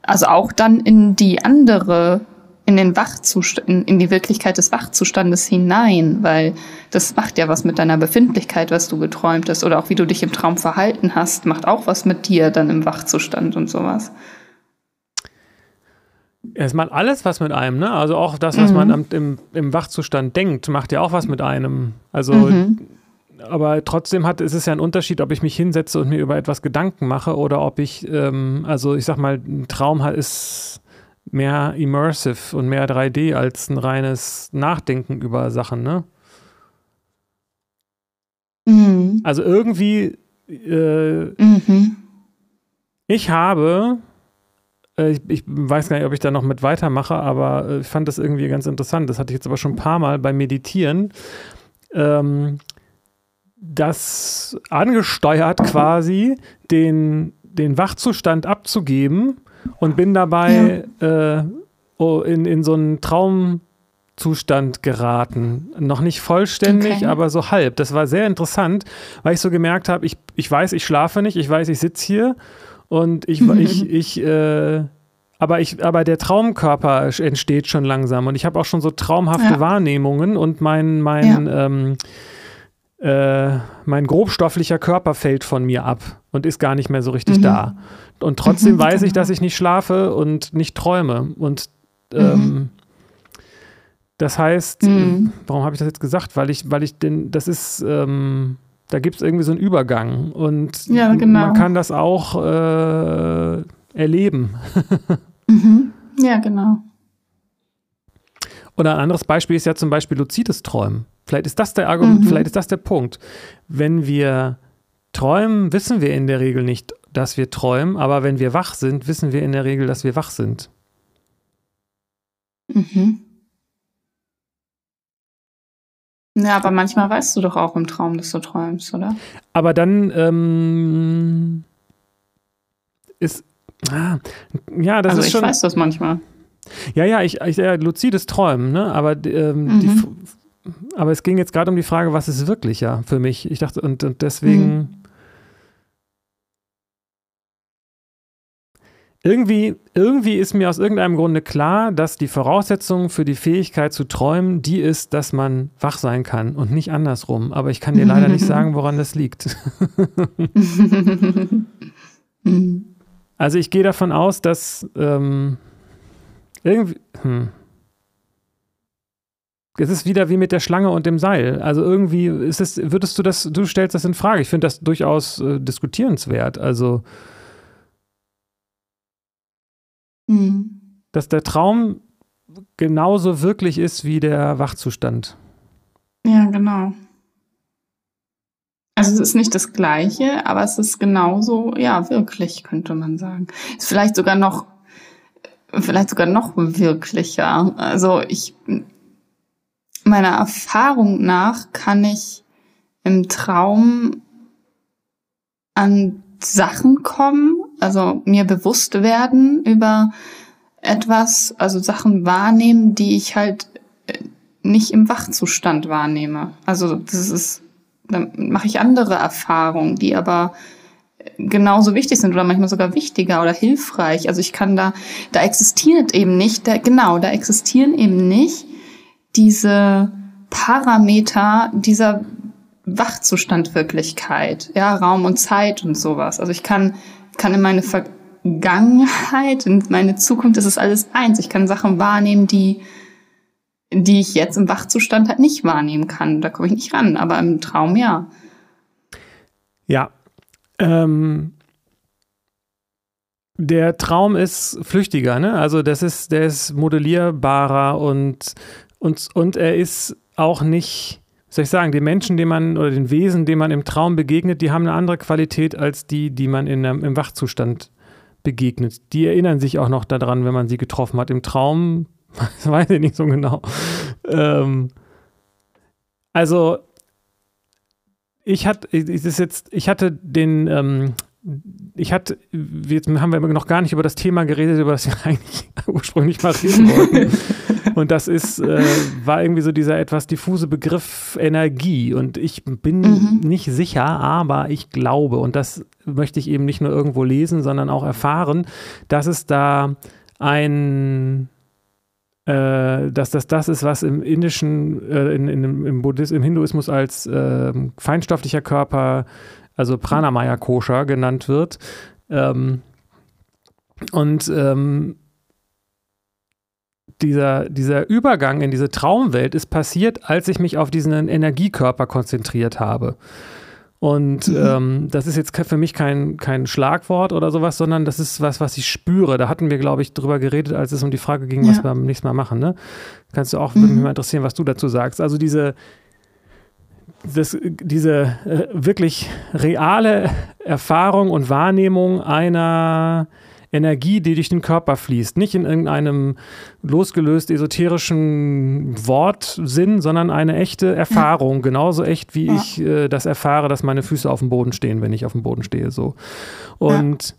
Also auch dann in die andere, in den Wachzustand, in, die Wirklichkeit des Wachzustandes hinein, weil das macht ja was mit deiner Befindlichkeit, was du geträumt hast, oder auch wie du dich im Traum verhalten hast, macht auch was mit dir dann im Wachzustand und sowas.
Erstmal alles was mit einem, ne? Also auch das, was mhm. man am, im, im Wachzustand denkt, macht ja auch was mit einem. Also, mhm. aber trotzdem hat, ist es ja ein Unterschied, ob ich mich hinsetze und mir über etwas Gedanken mache oder ob ich, ähm, also ich sag mal, ein Traum ist mehr immersive und mehr 3D als ein reines Nachdenken über Sachen, ne? Mhm. Also irgendwie, äh, mhm. ich habe ich, ich, weiß gar nicht, ob ich da noch mit weitermache, aber äh, ich fand das irgendwie ganz interessant. Das hatte ich jetzt aber schon ein paar Mal beim Meditieren. Ähm, das angesteuert quasi, den, den Wachzustand abzugeben und bin dabei ja. äh, oh, in, in so einen Traumzustand geraten. Noch nicht vollständig, okay. aber so halb. Das war sehr interessant, weil ich so gemerkt habe, ich, ich weiß, ich schlafe nicht, ich weiß, ich sitze hier und ich, ich, ich, äh, aber ich, aber der Traumkörper entsteht schon langsam und ich habe auch schon so traumhafte ja. Wahrnehmungen und mein, mein, ja. ähm, äh, mein grobstofflicher Körper fällt von mir ab und ist gar nicht mehr so richtig mhm. da. Und trotzdem mhm, weiß ich, dass ich nicht schlafe und nicht träume. Und ähm, mhm. das heißt, mhm. warum habe ich das jetzt gesagt? Weil ich, weil ich den, das ist, ähm, da gibt es irgendwie so einen Übergang und ja, genau. man kann das auch äh, erleben.
Mhm. Ja, genau.
Oder ein anderes Beispiel ist ja zum Beispiel luzides Träumen. Vielleicht ist das der Argument, mhm. vielleicht ist das der Punkt. Wenn wir träumen, wissen wir in der Regel nicht, dass wir träumen, aber wenn wir wach sind, wissen wir in der Regel, dass wir wach sind.
Mhm. Ja, aber manchmal weißt du doch auch im Traum, dass du träumst, oder?
Aber dann ähm, ist Ah, ja, das
also
ist
ich
schon.
Ich weiß das manchmal.
Ja, ja, ich, ich ja, luzides Träumen, ne? Aber, ähm, mhm. die, aber es ging jetzt gerade um die Frage, was ist wirklich ja für mich? Ich dachte, und, und deswegen. Mhm. Irgendwie, irgendwie ist mir aus irgendeinem Grunde klar, dass die Voraussetzung für die Fähigkeit zu träumen die ist, dass man wach sein kann und nicht andersrum. Aber ich kann dir leider nicht sagen, woran das liegt. Also ich gehe davon aus, dass ähm, irgendwie. Hm. Es ist wieder wie mit der Schlange und dem Seil. Also irgendwie ist es, würdest du das, du stellst das in Frage. Ich finde das durchaus äh, diskutierenswert. Also, hm. dass der Traum genauso wirklich ist wie der Wachzustand.
Ja, genau. Also es ist nicht das Gleiche, aber es ist genauso, ja, wirklich, könnte man sagen. Ist vielleicht sogar noch, vielleicht sogar noch wirklicher. Also ich, meiner Erfahrung nach kann ich im Traum an Sachen kommen, also mir bewusst werden über etwas, also Sachen wahrnehmen, die ich halt äh, nicht im Wachzustand wahrnehme. Also das ist dann mache ich andere Erfahrungen, die aber genauso wichtig sind oder manchmal sogar wichtiger oder hilfreich. Also ich kann da, da existiert eben nicht, da, genau, da existieren eben nicht diese Parameter dieser Wachzustandwirklichkeit, ja, Raum und Zeit und sowas. Also ich kann, kann in meine Vergangenheit, in meine Zukunft, das ist alles eins. Ich kann Sachen wahrnehmen, die die ich jetzt im Wachzustand halt nicht wahrnehmen kann. Da komme ich nicht ran, aber im Traum ja.
Ja. Ähm, der Traum ist flüchtiger, ne? Also das ist, der ist modellierbarer und, und, und er ist auch nicht, soll ich sagen, die Menschen, denen man oder den Wesen, denen man im Traum begegnet, die haben eine andere Qualität als die, die man in, im Wachzustand begegnet. Die erinnern sich auch noch daran, wenn man sie getroffen hat. Im Traum das weiß ich nicht so genau. Ähm, also, ich hatte, jetzt, ich hatte den, ähm, ich hatte, jetzt haben wir noch gar nicht über das Thema geredet, über das wir eigentlich ursprünglich mal reden wollten. Und das ist, äh, war irgendwie so dieser etwas diffuse Begriff Energie. Und ich bin mhm. nicht sicher, aber ich glaube, und das möchte ich eben nicht nur irgendwo lesen, sondern auch erfahren, dass es da ein äh, dass das das ist, was im indischen, äh, in, in, im, Buddhismus, im Hinduismus als äh, feinstofflicher Körper, also Pranamaya Kosha genannt wird. Ähm, und ähm, dieser, dieser Übergang in diese Traumwelt ist passiert, als ich mich auf diesen Energiekörper konzentriert habe. Und mhm. ähm, das ist jetzt für mich kein, kein Schlagwort oder sowas, sondern das ist was, was ich spüre. Da hatten wir, glaube ich, drüber geredet, als es um die Frage ging, ja. was wir beim nächsten Mal machen. Ne? Kannst du auch, mhm. würde mich mal interessieren, was du dazu sagst. Also diese, das, diese äh, wirklich reale Erfahrung und Wahrnehmung einer Energie, die durch den Körper fließt. Nicht in irgendeinem losgelöst esoterischen Wortsinn, sondern eine echte Erfahrung. Ja. Genauso echt, wie ja. ich äh, das erfahre, dass meine Füße auf dem Boden stehen, wenn ich auf dem Boden stehe. So. Und.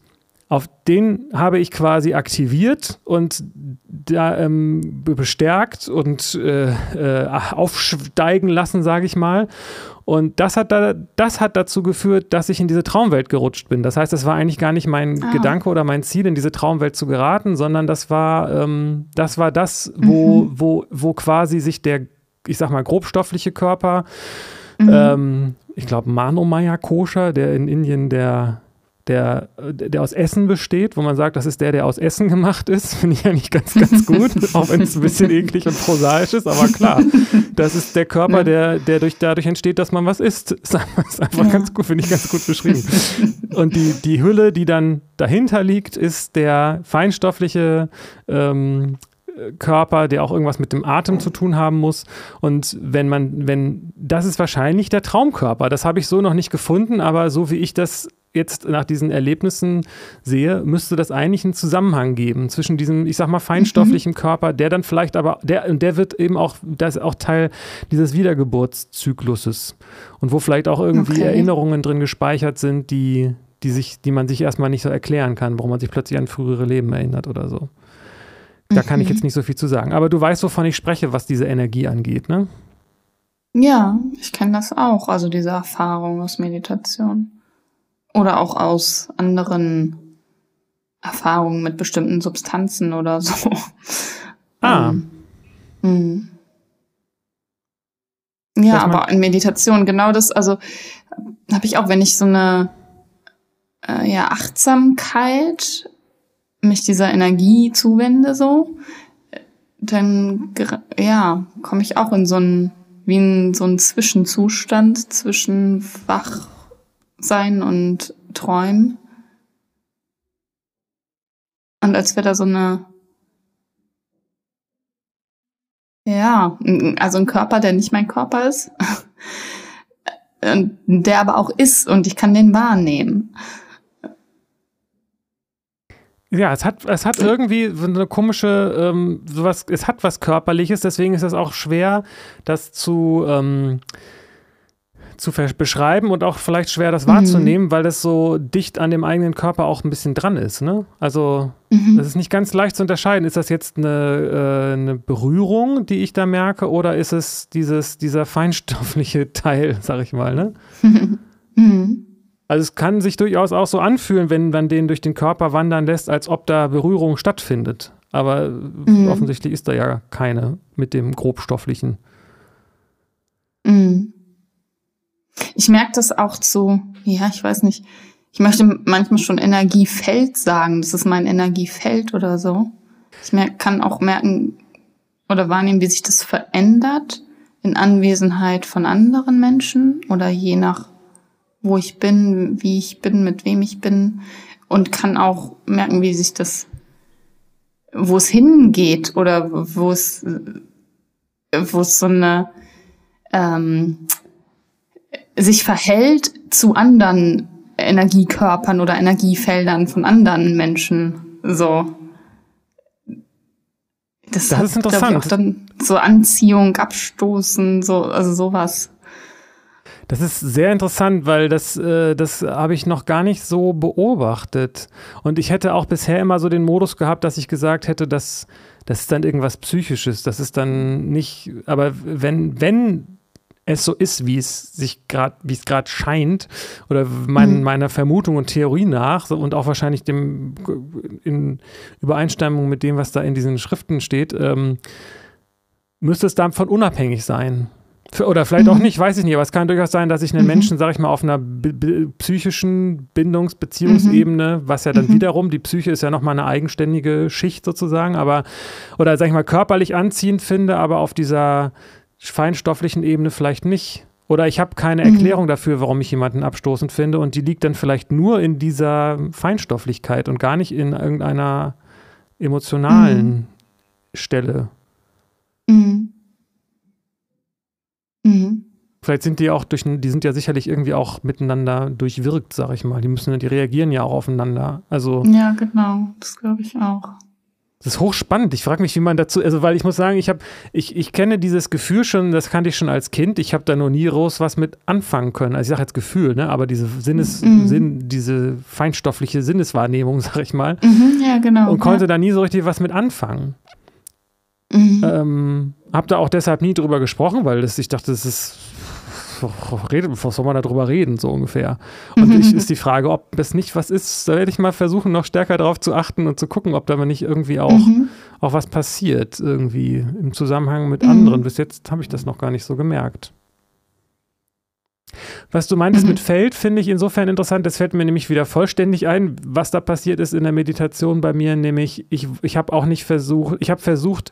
Auf den habe ich quasi aktiviert und da, ähm, bestärkt und äh, äh, aufsteigen lassen, sage ich mal. Und das hat, da, das hat dazu geführt, dass ich in diese Traumwelt gerutscht bin. Das heißt, das war eigentlich gar nicht mein ah. Gedanke oder mein Ziel, in diese Traumwelt zu geraten, sondern das war, ähm, das, war das, wo, mhm. wo, wo quasi sich der, ich sag mal, grobstoffliche Körper, mhm. ähm, ich glaube, Manomaya Koscher, der in Indien der der, der aus Essen besteht, wo man sagt, das ist der, der aus Essen gemacht ist, finde ich eigentlich ganz, ganz gut, auch wenn es ein bisschen eklig und prosaisch ist, aber klar, das ist der Körper, ja. der, der durch, dadurch entsteht, dass man was isst. Das ist einfach ja. ganz gut, finde ich ganz gut beschrieben. Und die, die Hülle, die dann dahinter liegt, ist der feinstoffliche ähm, Körper, der auch irgendwas mit dem Atem zu tun haben muss. Und wenn man, wenn, das ist wahrscheinlich der Traumkörper. Das habe ich so noch nicht gefunden, aber so wie ich das jetzt nach diesen Erlebnissen sehe, müsste das eigentlich einen Zusammenhang geben zwischen diesem, ich sag mal, feinstofflichen mhm. Körper, der dann vielleicht aber, der, und der wird eben auch, das ist auch Teil dieses Wiedergeburtszykluses. Und wo vielleicht auch irgendwie okay. Erinnerungen drin gespeichert sind, die, die sich, die man sich erstmal nicht so erklären kann, warum man sich plötzlich an frühere Leben erinnert oder so. Da kann ich mhm. jetzt nicht so viel zu sagen. Aber du weißt, wovon ich spreche, was diese Energie angeht, ne?
Ja, ich kenne das auch, also diese Erfahrung aus Meditation. Oder auch aus anderen Erfahrungen mit bestimmten Substanzen oder so. Ah. Ähm, ja, aber in Meditation, genau das, also habe ich auch, wenn ich so eine äh, ja, Achtsamkeit mich dieser Energie zuwende, so, dann ja, komme ich auch in so einen, wie in so einen Zwischenzustand zwischen wach sein und träumen. Und als wäre da so eine, ja, also ein Körper, der nicht mein Körper ist, der aber auch ist und ich kann den wahrnehmen.
Ja, es hat, es hat irgendwie so eine komische, ähm, sowas, es hat was Körperliches, deswegen ist es auch schwer, das zu, ähm, zu beschreiben und auch vielleicht schwer, das wahrzunehmen, mhm. weil das so dicht an dem eigenen Körper auch ein bisschen dran ist. Ne? Also, mhm. das ist nicht ganz leicht zu unterscheiden. Ist das jetzt eine, äh, eine Berührung, die ich da merke, oder ist es dieses, dieser feinstoffliche Teil, sag ich mal, ne? Mhm. Also es kann sich durchaus auch so anfühlen, wenn man den durch den Körper wandern lässt, als ob da Berührung stattfindet. Aber mhm. offensichtlich ist da ja keine mit dem grobstofflichen.
Mhm. Ich merke das auch zu, ja, ich weiß nicht. Ich möchte manchmal schon Energiefeld sagen. Das ist mein Energiefeld oder so. Ich merke, kann auch merken oder wahrnehmen, wie sich das verändert in Anwesenheit von anderen Menschen oder je nach, wo ich bin, wie ich bin, mit wem ich bin. Und kann auch merken, wie sich das, wo es hingeht oder wo es, wo es so eine, ähm, sich verhält zu anderen Energiekörpern oder Energiefeldern von anderen Menschen. So. Das, das hat, ist interessant. Ich, auch dann so Anziehung, Abstoßen, so, also sowas.
Das ist sehr interessant, weil das, äh, das habe ich noch gar nicht so beobachtet. Und ich hätte auch bisher immer so den Modus gehabt, dass ich gesagt hätte, dass das ist dann irgendwas Psychisches. Das ist dann nicht, aber wenn, wenn es so ist, wie es sich gerade, wie es gerade scheint, oder mein, mhm. meiner Vermutung und Theorie nach so, und auch wahrscheinlich dem in Übereinstimmung mit dem, was da in diesen Schriften steht, ähm, müsste es davon unabhängig sein. Für, oder vielleicht mhm. auch nicht, weiß ich nicht, aber es kann durchaus sein, dass ich einen mhm. Menschen, sag ich mal, auf einer psychischen Bindungs-, Beziehungsebene, mhm. was ja dann mhm. wiederum, die Psyche ist ja nochmal eine eigenständige Schicht sozusagen, aber, oder sag ich mal, körperlich anziehend finde, aber auf dieser feinstofflichen Ebene vielleicht nicht. Oder ich habe keine mhm. Erklärung mhm. dafür, warum ich jemanden abstoßend finde und die liegt dann vielleicht nur in dieser Feinstofflichkeit und gar nicht in irgendeiner emotionalen mhm. Stelle.
Mhm. Mhm.
Vielleicht sind die auch durch, die sind ja sicherlich irgendwie auch miteinander durchwirkt, sag ich mal. Die müssen, die reagieren ja auch aufeinander. Also.
Ja, genau. Das glaube ich auch.
Das ist hochspannend. Ich frage mich, wie man dazu, also weil ich muss sagen, ich habe, ich, ich kenne dieses Gefühl schon, das kannte ich schon als Kind. Ich habe da noch nie groß was mit anfangen können. Also ich sage jetzt Gefühl, ne? Aber diese Sinnes, mhm. Sinn, diese feinstoffliche Sinneswahrnehmung, sag ich mal.
Mhm, ja, genau.
Und konnte ja. da nie so richtig was mit anfangen. Mhm. Ähm, hab da auch deshalb nie drüber gesprochen, weil das, ich dachte, das ist was soll man darüber reden, so ungefähr. Und ich, ist die Frage, ob es nicht was ist, da werde ich mal versuchen, noch stärker darauf zu achten und zu gucken, ob da mal nicht irgendwie auch, mhm. auch was passiert, irgendwie im Zusammenhang mit mhm. anderen. Bis jetzt habe ich das noch gar nicht so gemerkt. Was du meintest mhm. mit Feld, finde ich insofern interessant. Das fällt mir nämlich wieder vollständig ein, was da passiert ist in der Meditation bei mir. Nämlich, ich, ich habe auch nicht versucht, ich habe versucht,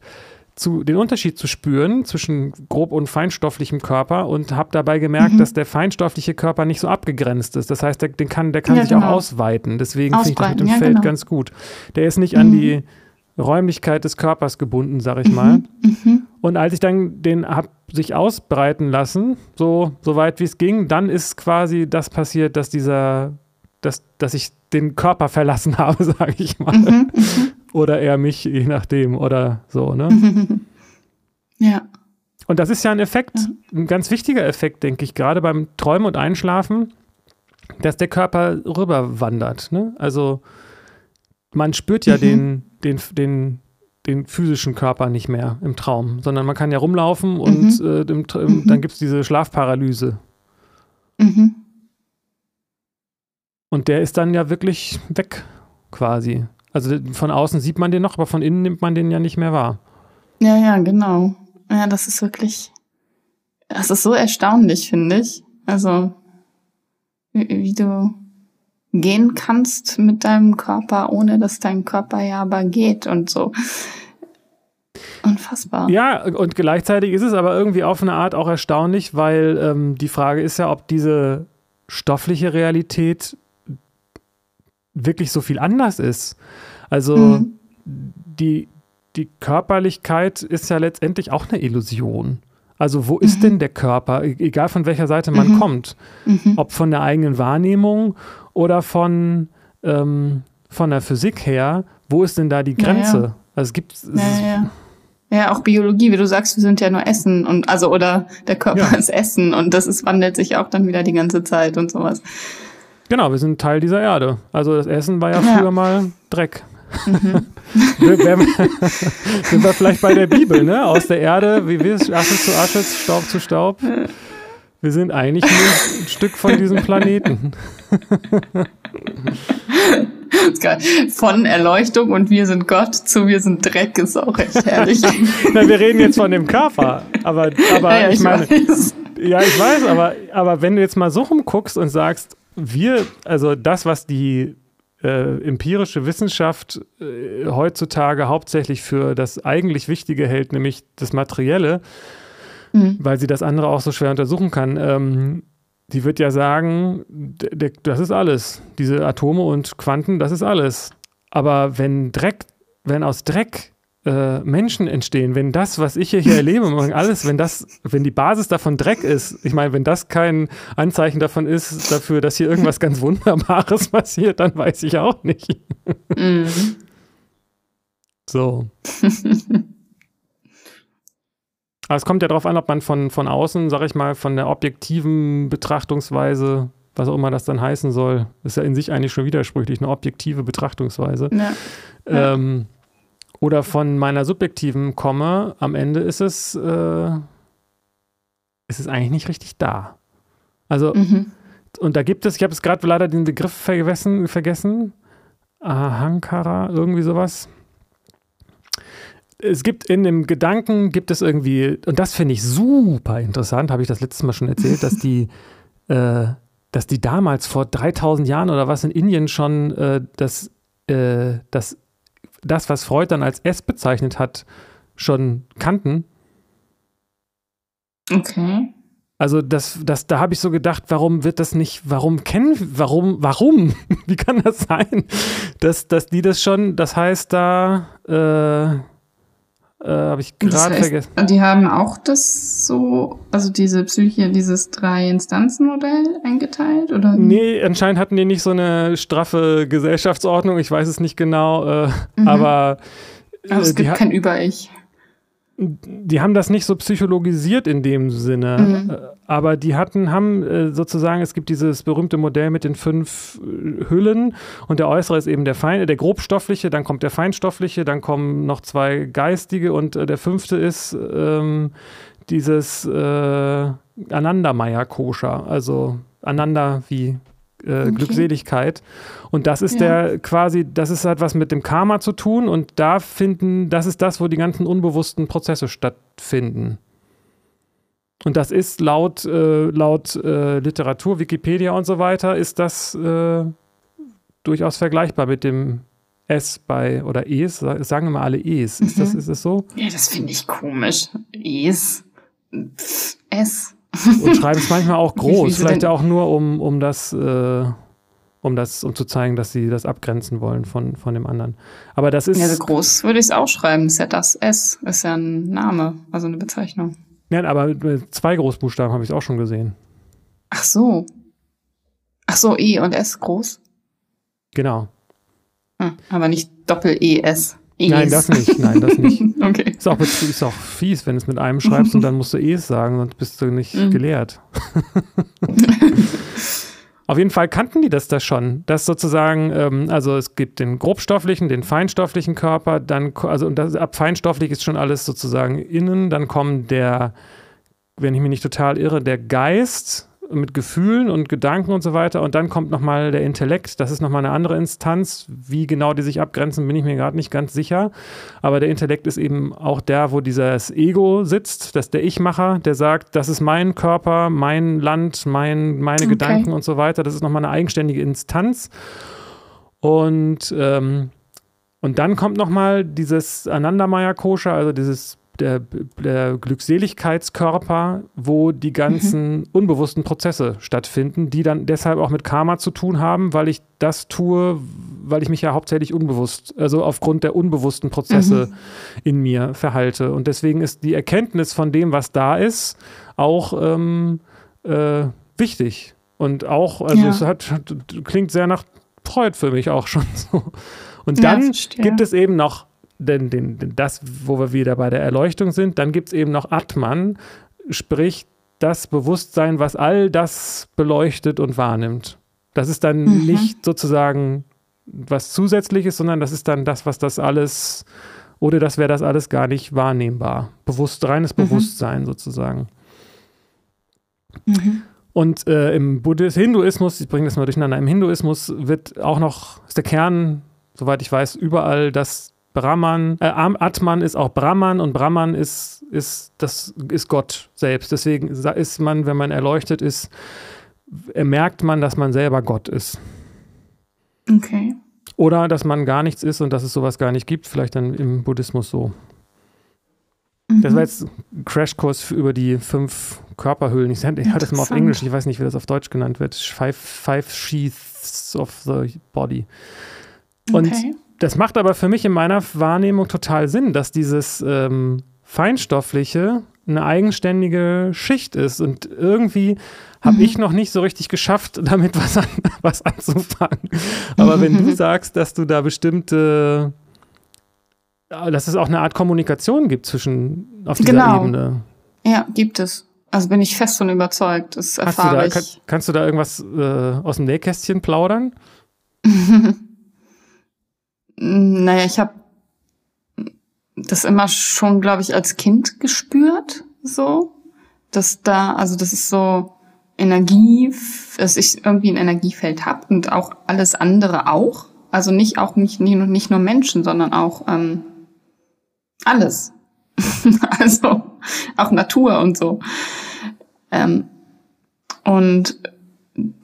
zu, den Unterschied zu spüren zwischen grob und feinstofflichem Körper und habe dabei gemerkt, mhm. dass der feinstoffliche Körper nicht so abgegrenzt ist. Das heißt, der, den kann, der kann ja, sich genau. auch ausweiten. Deswegen finde ich das mit dem ja, Feld genau. ganz gut. Der ist nicht mhm. an die Räumlichkeit des Körpers gebunden, sag ich mhm. mal. Mhm. Und als ich dann den habe sich ausbreiten lassen, so, so weit wie es ging, dann ist quasi das passiert, dass dieser, dass, dass ich den Körper verlassen habe, sage ich mal. Mhm, mhm. Oder er mich, je nachdem, oder so, ne?
ja.
Und das ist ja ein Effekt, ein ganz wichtiger Effekt, denke ich, gerade beim Träumen und Einschlafen, dass der Körper rüberwandert. Ne? Also man spürt ja mhm. den, den, den, den physischen Körper nicht mehr im Traum, sondern man kann ja rumlaufen und mhm. äh, im, im, mhm. dann gibt es diese Schlafparalyse. Mhm. Und der ist dann ja wirklich weg, quasi. Also von außen sieht man den noch, aber von innen nimmt man den ja nicht mehr wahr.
Ja, ja, genau. Ja, das ist wirklich, das ist so erstaunlich, finde ich. Also, wie, wie, du gehen kannst mit deinem Körper, ohne dass dein Körper ja aber geht und so. Unfassbar.
Ja, und gleichzeitig ist es aber irgendwie auf eine Art auch erstaunlich, weil ähm, die Frage ist ja, ob diese stoffliche Realität wirklich so viel anders ist. Also mhm. die, die Körperlichkeit ist ja letztendlich auch eine Illusion. Also wo ist mhm. denn der Körper, e-, egal von welcher Seite man mhm. kommt, mhm. ob von der eigenen Wahrnehmung oder von, ähm, von der Physik her, wo ist denn da die Grenze? Ja, ja. Also es gibt es
ja, ja. ja, auch Biologie, wie du sagst, wir sind ja nur Essen und also oder der Körper ist Essen und das ist, wandelt sich auch dann wieder die ganze Zeit und sowas.
Genau, wir sind Teil dieser Erde. Also das Essen war ja, ja. früher mal Dreck. Mhm. sind wir vielleicht bei der Bibel, ne? Aus der Erde, wie wir es, Asche zu Asche, Staub zu Staub. Wir sind eigentlich nur ein Stück von diesem Planeten.
Von Erleuchtung und wir sind Gott zu wir sind Dreck ist auch echt herrlich.
Na, wir reden jetzt von dem Körper, aber, aber ja, ich, ich meine, weiß. ja, ich weiß, aber, aber wenn du jetzt mal so rumguckst und sagst, wir, also das, was die äh, empirische Wissenschaft äh, heutzutage hauptsächlich für das eigentlich Wichtige hält, nämlich das Materielle, mhm. weil sie das andere auch so schwer untersuchen kann. Ähm, die wird ja sagen, das ist alles. Diese Atome und Quanten, das ist alles. Aber wenn Dreck, wenn aus Dreck äh, Menschen entstehen, wenn das, was ich hier, hier erlebe, alles, wenn das, wenn die Basis davon Dreck ist, ich meine, wenn das kein Anzeichen davon ist, dafür, dass hier irgendwas ganz Wunderbares passiert, dann weiß ich auch nicht. Mhm. So. Aber es kommt ja darauf an, ob man von, von außen, sag ich mal, von der objektiven Betrachtungsweise, was auch immer das dann heißen soll, ist ja in sich eigentlich schon widersprüchlich, eine objektive Betrachtungsweise. Ja. Ähm, oder von meiner subjektiven komme, am Ende ist es, äh, ist es eigentlich nicht richtig da. Also, mhm. und da gibt es, ich habe es gerade leider den Begriff vergessen, vergessen, Ahankara, irgendwie sowas. Es gibt in dem Gedanken, gibt es irgendwie, und das finde ich super interessant, habe ich das letztes Mal schon erzählt, dass die, äh, dass die damals vor 3000 Jahren oder was in Indien schon äh, das, äh, das das, was Freud dann als S bezeichnet hat, schon kannten.
Okay.
Also das, das, da habe ich so gedacht, warum wird das nicht, warum kennen, warum, warum? Wie kann das sein, dass, dass die das schon, das heißt da, äh, Äh, Habe ich gerade vergessen.
Die haben auch das so, also diese Psyche, dieses Drei-Instanzen-Modell eingeteilt, oder?
Nee, anscheinend hatten die nicht so eine straffe Gesellschaftsordnung, ich weiß es nicht genau, äh, mhm. aber.
Aber es äh, gibt kein Über-Ich
die haben das nicht so psychologisiert in dem Sinne, mhm. Äh, aber die hatten, haben äh, sozusagen, es gibt dieses berühmte Modell mit den fünf äh, Hüllen und der äußere ist eben der Fein, der grobstoffliche, dann kommt der feinstoffliche, dann kommen noch zwei geistige und der fünfte ist ähm, dieses äh, Anandamaya-Koscher, also Ananda wie äh, okay. Glückseligkeit. Und das ist ja. der quasi, das ist halt was mit dem Karma zu tun und da finden, das ist das, wo die ganzen unbewussten Prozesse stattfinden. Und das ist laut, äh, laut äh, Literatur, Wikipedia und so weiter, ist das äh, durchaus vergleichbar mit dem S bei oder Es, sagen immer alle Es. Ist, mhm. das, ist das so?
Ja, das finde ich komisch. Es. S.
Und schreiben es manchmal auch groß, vielleicht auch nur, um, um das, äh, um das, um zu zeigen, dass sie das abgrenzen wollen von, von dem anderen. Aber das ist.
Ja, so groß würde ich es auch schreiben. Ist ja das S, ist ja ein Name, also eine Bezeichnung.
Ja, aber zwei Großbuchstaben habe ich auch schon gesehen.
Ach so. Ach so, E und S groß?
Genau.
Hm, aber nicht Doppel-E-S.
Es. Nein, das nicht. Nein, das nicht. okay. Ist auch, ist auch fies, wenn du es mit einem schreibst und dann musst du es sagen, sonst bist du nicht mhm. gelehrt. Auf jeden Fall kannten die das da schon, dass sozusagen, ähm, also es gibt den grobstofflichen, den feinstofflichen Körper, dann, also und das, ab feinstofflich ist schon alles sozusagen innen, dann kommt der, wenn ich mich nicht total irre, der Geist, mit Gefühlen und Gedanken und so weiter. Und dann kommt nochmal der Intellekt. Das ist nochmal eine andere Instanz. Wie genau die sich abgrenzen, bin ich mir gerade nicht ganz sicher. Aber der Intellekt ist eben auch der, wo dieses Ego sitzt, das der Ich-Macher, der sagt, das ist mein Körper, mein Land, mein, meine okay. Gedanken und so weiter. Das ist nochmal eine eigenständige Instanz. Und, ähm, und dann kommt nochmal dieses Anandamaya-Koscher, also dieses der, der Glückseligkeitskörper, wo die ganzen mhm. unbewussten Prozesse stattfinden, die dann deshalb auch mit Karma zu tun haben, weil ich das tue, weil ich mich ja hauptsächlich unbewusst, also aufgrund der unbewussten Prozesse mhm. in mir verhalte. Und deswegen ist die Erkenntnis von dem, was da ist, auch ähm, äh, wichtig. Und auch, also ja. es hat, klingt sehr nach Freud für mich auch schon so. Und dann ja, gibt es eben noch den, den, das, wo wir wieder bei der Erleuchtung sind, dann gibt es eben noch Atman, sprich das Bewusstsein, was all das beleuchtet und wahrnimmt. Das ist dann mhm. nicht sozusagen was Zusätzliches, sondern das ist dann das, was das alles, oder das wäre das alles gar nicht wahrnehmbar. Bewusst, reines mhm. Bewusstsein sozusagen. Mhm. Und äh, im Buddhist Hinduismus, ich bringe das mal durcheinander, im Hinduismus wird auch noch, ist der Kern, soweit ich weiß, überall das Brahman, äh, Atman ist auch Brahman und Brahman ist, ist, das ist Gott selbst. Deswegen ist man, wenn man erleuchtet ist, merkt man, dass man selber Gott ist.
Okay.
Oder dass man gar nichts ist und dass es sowas gar nicht gibt, vielleicht dann im Buddhismus so. Mhm. Das war jetzt ein Crashkurs über die fünf Körperhüllen. Ich hatte das mal auf Englisch, ich weiß nicht, wie das auf Deutsch genannt wird. Five, five Sheaths of the Body. Und okay das macht aber für mich in meiner Wahrnehmung total Sinn, dass dieses ähm, Feinstoffliche eine eigenständige Schicht ist. Und irgendwie habe mhm. ich noch nicht so richtig geschafft, damit was, an, was anzufangen. Aber mhm. wenn du sagst, dass du da bestimmte, dass es auch eine Art Kommunikation gibt zwischen auf dieser genau. Ebene.
Ja, gibt es. Also bin ich fest von überzeugt. Das erfahre
da,
ich.
Kann, kannst du da irgendwas äh, aus dem Nähkästchen plaudern?
Naja, ich habe das immer schon, glaube ich, als Kind gespürt, so. Dass da, also das ist so Energie, dass ich irgendwie ein Energiefeld habe und auch alles andere auch. Also nicht auch nicht, nicht nur Menschen, sondern auch ähm, alles. also auch Natur und so. Ähm, und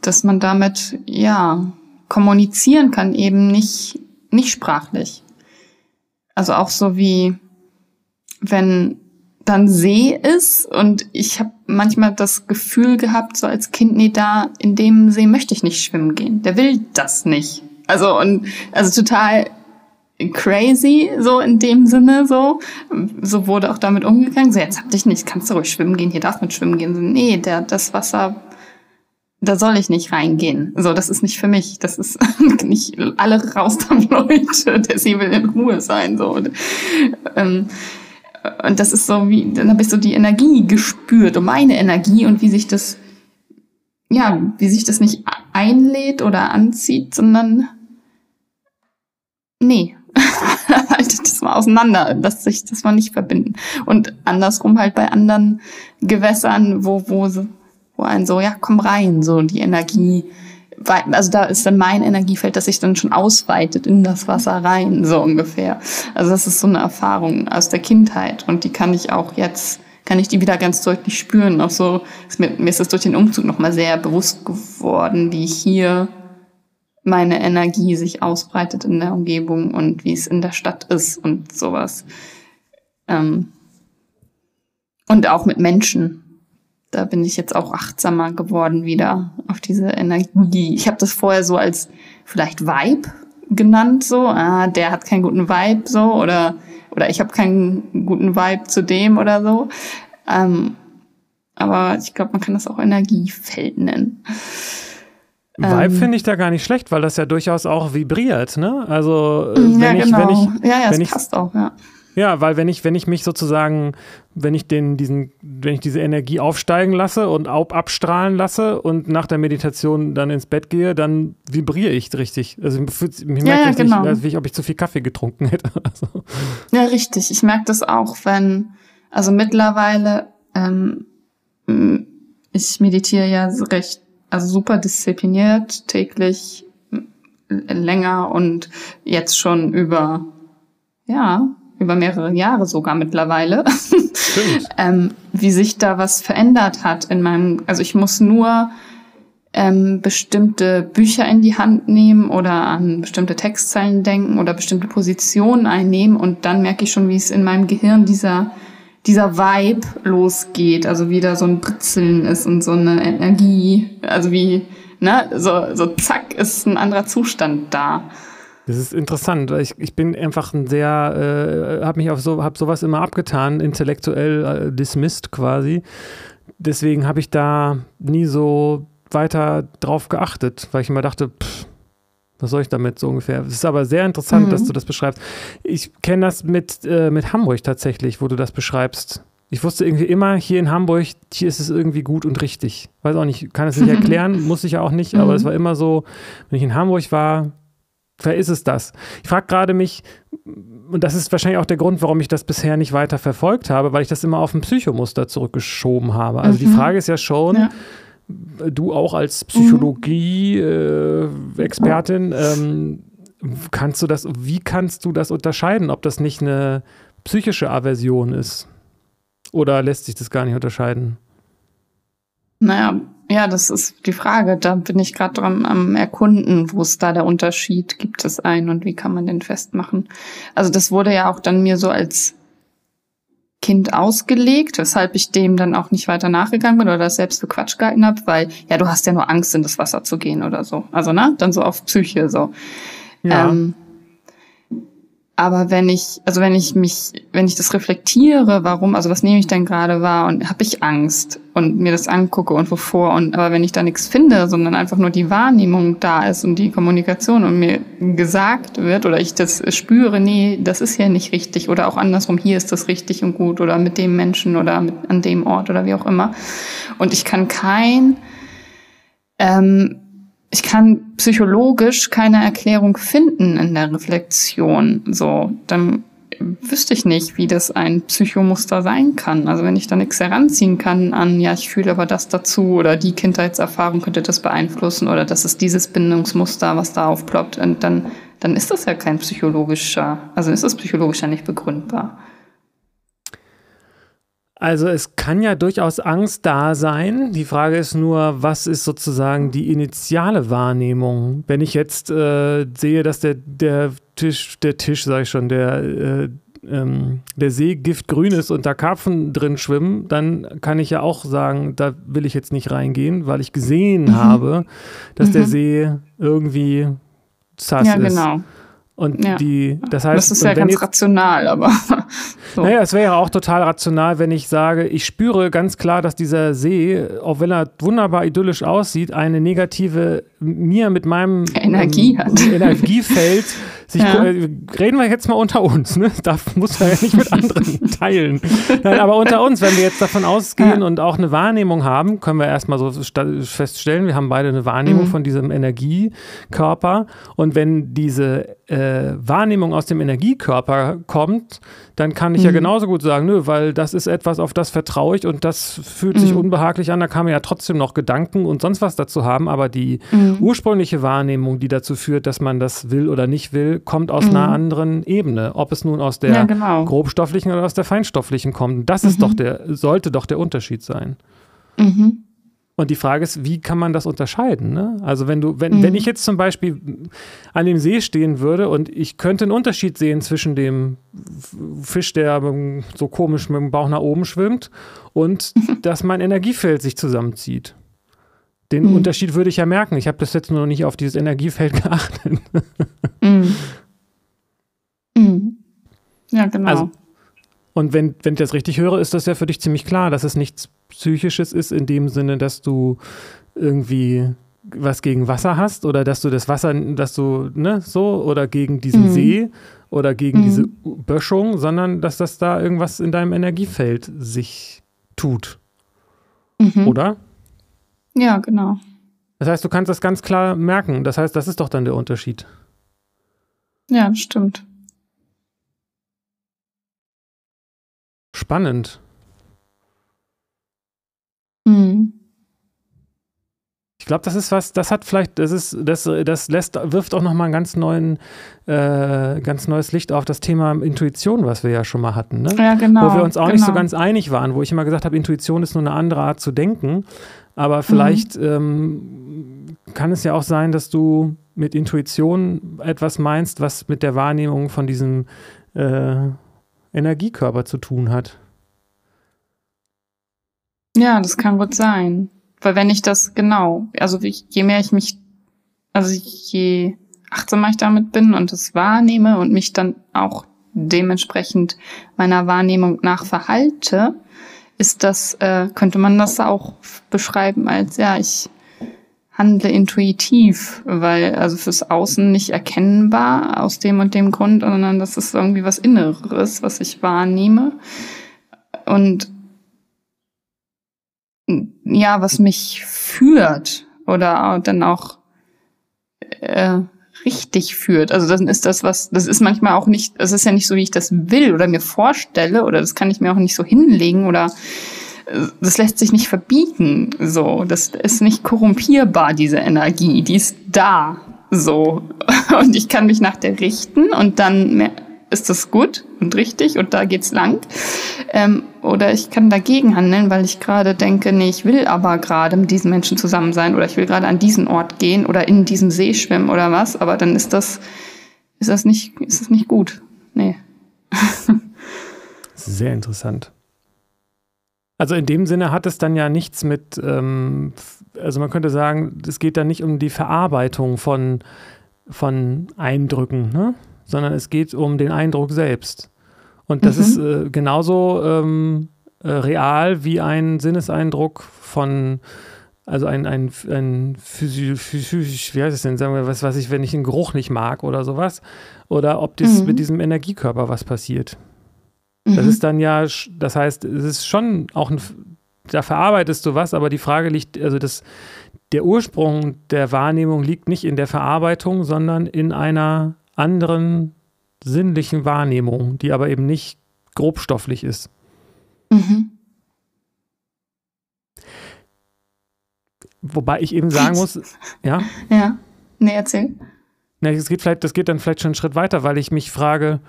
dass man damit ja kommunizieren kann, eben nicht nicht sprachlich. Also auch so wie wenn dann See ist und ich habe manchmal das Gefühl gehabt, so als Kind, nee, da in dem See möchte ich nicht schwimmen gehen. Der will das nicht. Also und also total crazy, so in dem Sinne, so. So wurde auch damit umgegangen. So, jetzt hab dich nicht, kannst du ruhig schwimmen gehen, hier darf man schwimmen gehen. So, nee, der, das Wasser, da soll ich nicht reingehen. So, das ist nicht für mich. Das ist nicht alle raus damit, Leute. Der See will in Ruhe sein, so. Und, ähm, und das ist so wie, dann habe ich so die Energie gespürt und meine Energie und wie sich das, ja, wie sich das nicht einlädt oder anzieht, sondern nee, haltet das mal auseinander, dass sich das mal nicht verbinden. Und andersrum halt bei anderen Gewässern, wo, wo, wo ein so, ja, komm rein, so die Energie, also da ist dann mein Energiefeld, das sich dann schon ausweitet in das Wasser rein, so ungefähr. Also das ist so eine Erfahrung aus der Kindheit und die kann ich auch jetzt, kann ich die wieder ganz deutlich spüren. Auch so, ist mir, mir ist das durch den Umzug nochmal sehr bewusst geworden, wie hier meine Energie sich ausbreitet in der Umgebung und wie es in der Stadt ist und sowas. Ähm und auch mit Menschen. Da bin ich jetzt auch achtsamer geworden wieder auf diese Energie. Ich habe das vorher so als vielleicht Vibe genannt, so, ah, der hat keinen guten Vibe, so, oder, oder ich habe keinen guten Vibe zu dem oder so. Ähm, aber ich glaube, man kann das auch Energiefeld nennen.
Vibe ähm, finde ich da gar nicht schlecht, weil das ja durchaus auch vibriert, ne? Also wenn
ja,
ich,
genau.
wenn ich,
ja, ja,
wenn
es
ich,
passt auch, ja.
Ja, weil wenn ich, wenn ich mich sozusagen, wenn ich den, diesen, wenn ich diese Energie aufsteigen lasse und abstrahlen lasse und nach der Meditation dann ins Bett gehe, dann vibriere ich richtig. Also ich merke
ja, ja, genau.
nicht, wie ob ich zu viel Kaffee getrunken hätte. So.
Ja, richtig. Ich merke das auch, wenn, also mittlerweile, ähm, ich meditiere ja recht also super diszipliniert, täglich länger und jetzt schon über, ja, über mehrere Jahre sogar mittlerweile, ähm, wie sich da was verändert hat in meinem, also ich muss nur ähm, bestimmte Bücher in die Hand nehmen oder an bestimmte Textzeilen denken oder bestimmte Positionen einnehmen und dann merke ich schon, wie es in meinem Gehirn dieser dieser Vibe losgeht, also wieder so ein Britzeln ist und so eine Energie, also wie, ne, so, so zack, ist ein anderer Zustand da.
Das ist interessant. Ich, ich bin einfach ein sehr, äh, habe mich auf so, habe sowas immer abgetan, intellektuell äh, dismissed quasi. Deswegen habe ich da nie so weiter drauf geachtet, weil ich immer dachte, pff, was soll ich damit so ungefähr? Es ist aber sehr interessant, mhm. dass du das beschreibst. Ich kenne das mit, äh, mit Hamburg tatsächlich, wo du das beschreibst. Ich wusste irgendwie immer, hier in Hamburg, hier ist es irgendwie gut und richtig. Weiß auch nicht, kann es nicht erklären, muss ich ja auch nicht, aber mhm. es war immer so, wenn ich in Hamburg war, wer ist es das? Ich frage gerade mich, und das ist wahrscheinlich auch der Grund, warum ich das bisher nicht weiter verfolgt habe, weil ich das immer auf ein Psychomuster zurückgeschoben habe. Also mhm. die Frage ist ja schon, ja du auch als Psychologie-Expertin, äh, ähm, kannst du das, wie kannst du das unterscheiden, ob das nicht eine psychische Aversion ist? Oder lässt sich das gar nicht unterscheiden?
Naja, ja, das ist die Frage. Da bin ich gerade dran am Erkunden, wo es da der Unterschied gibt es ein und wie kann man den festmachen. Also das wurde ja auch dann mir so als Kind ausgelegt, weshalb ich dem dann auch nicht weiter nachgegangen bin oder das selbst für Quatsch gehalten habe, weil ja, du hast ja nur Angst, in das Wasser zu gehen oder so. Also, ne? Dann so auf Psyche so. Ja. Ähm, aber wenn ich, also wenn ich mich, wenn ich das reflektiere, warum, also was nehme ich denn gerade wahr und habe ich Angst und mir das angucke und wovor und aber wenn ich da nichts finde, sondern einfach nur die Wahrnehmung da ist und die Kommunikation und mir gesagt wird oder ich das spüre, nee, das ist ja nicht richtig oder auch andersrum, hier ist das richtig und gut oder mit dem Menschen oder mit, an dem Ort oder wie auch immer. Und ich kann kein ähm, ich kann psychologisch keine Erklärung finden in der Reflexion. So, dann wüsste ich nicht, wie das ein Psychomuster sein kann. Also wenn ich da nichts heranziehen kann an, ja, ich fühle aber das dazu oder die Kindheitserfahrung könnte das beeinflussen oder das ist dieses Bindungsmuster, was da aufploppt, und dann, dann ist das ja kein psychologischer, also ist das psychologisch ja nicht begründbar.
Also es kann ja durchaus Angst da sein. Die Frage ist nur, was ist sozusagen die initiale Wahrnehmung? Wenn ich jetzt äh, sehe, dass der, der Tisch, der Tisch, sage ich schon, der, äh, ähm, der See giftgrün ist und da Karpfen drin schwimmen, dann kann ich ja auch sagen, da will ich jetzt nicht reingehen, weil ich gesehen mhm. habe, dass mhm. der See irgendwie sass
ja, ist. Genau.
Und ja. die, das heißt,
das ist ja ganz jetzt, rational, aber.
so. Naja, es wäre ja auch total rational, wenn ich sage, ich spüre ganz klar, dass dieser See, auch wenn er wunderbar idyllisch aussieht, eine negative, mir mit meinem
Energie ähm, hat.
Energiefeld sich, ja. Äh, reden wir jetzt mal unter uns, ne? Da muss man ja nicht mit anderen teilen. Nein, aber unter uns, wenn wir jetzt davon ausgehen ja. und auch eine Wahrnehmung haben, können wir erstmal so feststellen, wir haben beide eine Wahrnehmung mhm. von diesem Energiekörper. Und wenn diese äh, Wahrnehmung aus dem Energiekörper kommt, dann kann ich mhm. ja genauso gut sagen, nö, weil das ist etwas, auf das vertraue ich und das fühlt sich mhm. unbehaglich an. Da kann man ja trotzdem noch Gedanken und sonst was dazu haben, aber die mhm. ursprüngliche Wahrnehmung, die dazu führt, dass man das will oder nicht will, kommt aus einer mhm. anderen Ebene. Ob es nun aus der ja, genau. grobstofflichen oder aus der feinstofflichen kommt. Das ist doch mhm. der, sollte doch der Unterschied sein. Mhm. Und die Frage ist, wie kann man das unterscheiden? Ne? Also wenn du, wenn, mhm. wenn ich jetzt zum Beispiel an dem See stehen würde und ich könnte einen Unterschied sehen zwischen dem Fisch, der so komisch mit dem Bauch nach oben schwimmt, und dass mein Energiefeld sich zusammenzieht. Den mhm. Unterschied würde ich ja merken. Ich habe das jetzt nur noch nicht auf dieses Energiefeld geachtet.
mhm. Mhm. Ja, genau.
Also, und wenn, wenn ich das richtig höre, ist das ja für dich ziemlich klar, dass es nichts Psychisches ist, in dem Sinne, dass du irgendwie was gegen Wasser hast oder dass du das Wasser, dass du, ne, so, oder gegen diesen mhm. See oder gegen mhm. diese Böschung, sondern dass das da irgendwas in deinem Energiefeld sich tut. Mhm. Oder?
Ja, genau.
Das heißt, du kannst das ganz klar merken. Das heißt, das ist doch dann der Unterschied.
Ja, stimmt.
Spannend.
Mhm.
Ich glaube, das ist was, das hat vielleicht, das ist, das, das lässt, wirft auch nochmal ein ganz neuen, äh, ganz neues Licht auf das Thema Intuition, was wir ja schon mal hatten, ne?
Ja, genau.
Wo wir uns auch
genau.
nicht so genau. ganz einig waren, wo ich immer gesagt habe, Intuition ist nur eine andere Art zu denken. Aber vielleicht mhm. ähm, kann es ja auch sein, dass du mit Intuition etwas meinst, was mit der Wahrnehmung von diesem äh, Energiekörper zu tun hat.
Ja, das kann gut sein. Weil wenn ich das genau, also je mehr ich mich, also je achtsamer ich damit bin und es wahrnehme und mich dann auch dementsprechend meiner Wahrnehmung nach verhalte, ist das, äh, könnte man das auch beschreiben als, ja, ich handle intuitiv, weil also fürs Außen nicht erkennbar aus dem und dem Grund, sondern das ist irgendwie was Inneres, was ich wahrnehme. Und ja, was mich führt oder dann auch äh, richtig führt. Also dann ist das was, das ist manchmal auch nicht, das ist ja nicht so, wie ich das will oder mir vorstelle oder das kann ich mir auch nicht so hinlegen oder das lässt sich nicht verbieten. So, das ist nicht korrumpierbar, diese Energie, die ist da. So. Und ich kann mich nach der richten und dann ist das gut und richtig und da geht's lang. Ähm, oder ich kann dagegen handeln, weil ich gerade denke, nee, ich will aber gerade mit diesen Menschen zusammen sein oder ich will gerade an diesen Ort gehen oder in diesem See schwimmen oder was. Aber dann ist das, ist das nicht, ist das nicht gut. Nee.
Sehr interessant. Also in dem Sinne hat es dann ja nichts mit, ähm, also man könnte sagen, es geht dann nicht um die Verarbeitung von, von Eindrücken, ne? sondern es geht um den Eindruck selbst. Und das mhm. ist äh, genauso ähm, äh, real wie ein Sinneseindruck von, also ein, ein, ein physisch, wie heißt es denn, sagen wir, was weiß ich, wenn ich einen Geruch nicht mag oder sowas. Oder ob das mhm. mit diesem Energiekörper was passiert. Mhm. Das ist dann ja, das heißt, es ist schon auch ein, da verarbeitest du was, aber die Frage liegt, also das, der Ursprung der Wahrnehmung liegt nicht in der Verarbeitung, sondern in einer anderen sinnlichen Wahrnehmung, die aber eben nicht grobstofflich ist. Mhm. Wobei ich eben sagen muss, ja.
Ja, nee, erzähl.
Na, das, geht vielleicht, das geht dann vielleicht schon einen Schritt weiter, weil ich mich frage,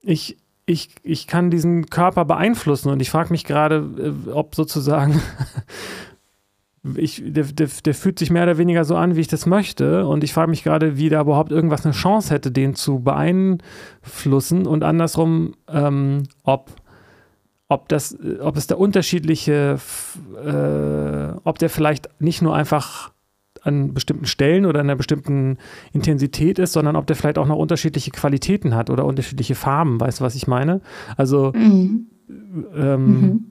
ich, ich, ich kann diesen Körper beeinflussen und ich frage mich gerade, äh, ob sozusagen ich, der, der, der, fühlt sich mehr oder weniger so an, wie ich das möchte. Und ich frage mich gerade, wie da überhaupt irgendwas eine Chance hätte, den zu beeinflussen. Und andersrum, ähm, ob, ob, das, ob es da unterschiedliche, äh, ob der vielleicht nicht nur einfach an bestimmten Stellen oder in einer bestimmten Intensität ist, sondern ob der vielleicht auch noch unterschiedliche Qualitäten hat oder unterschiedliche Farben. Weißt du, was ich meine? Also mhm. Ähm, mhm.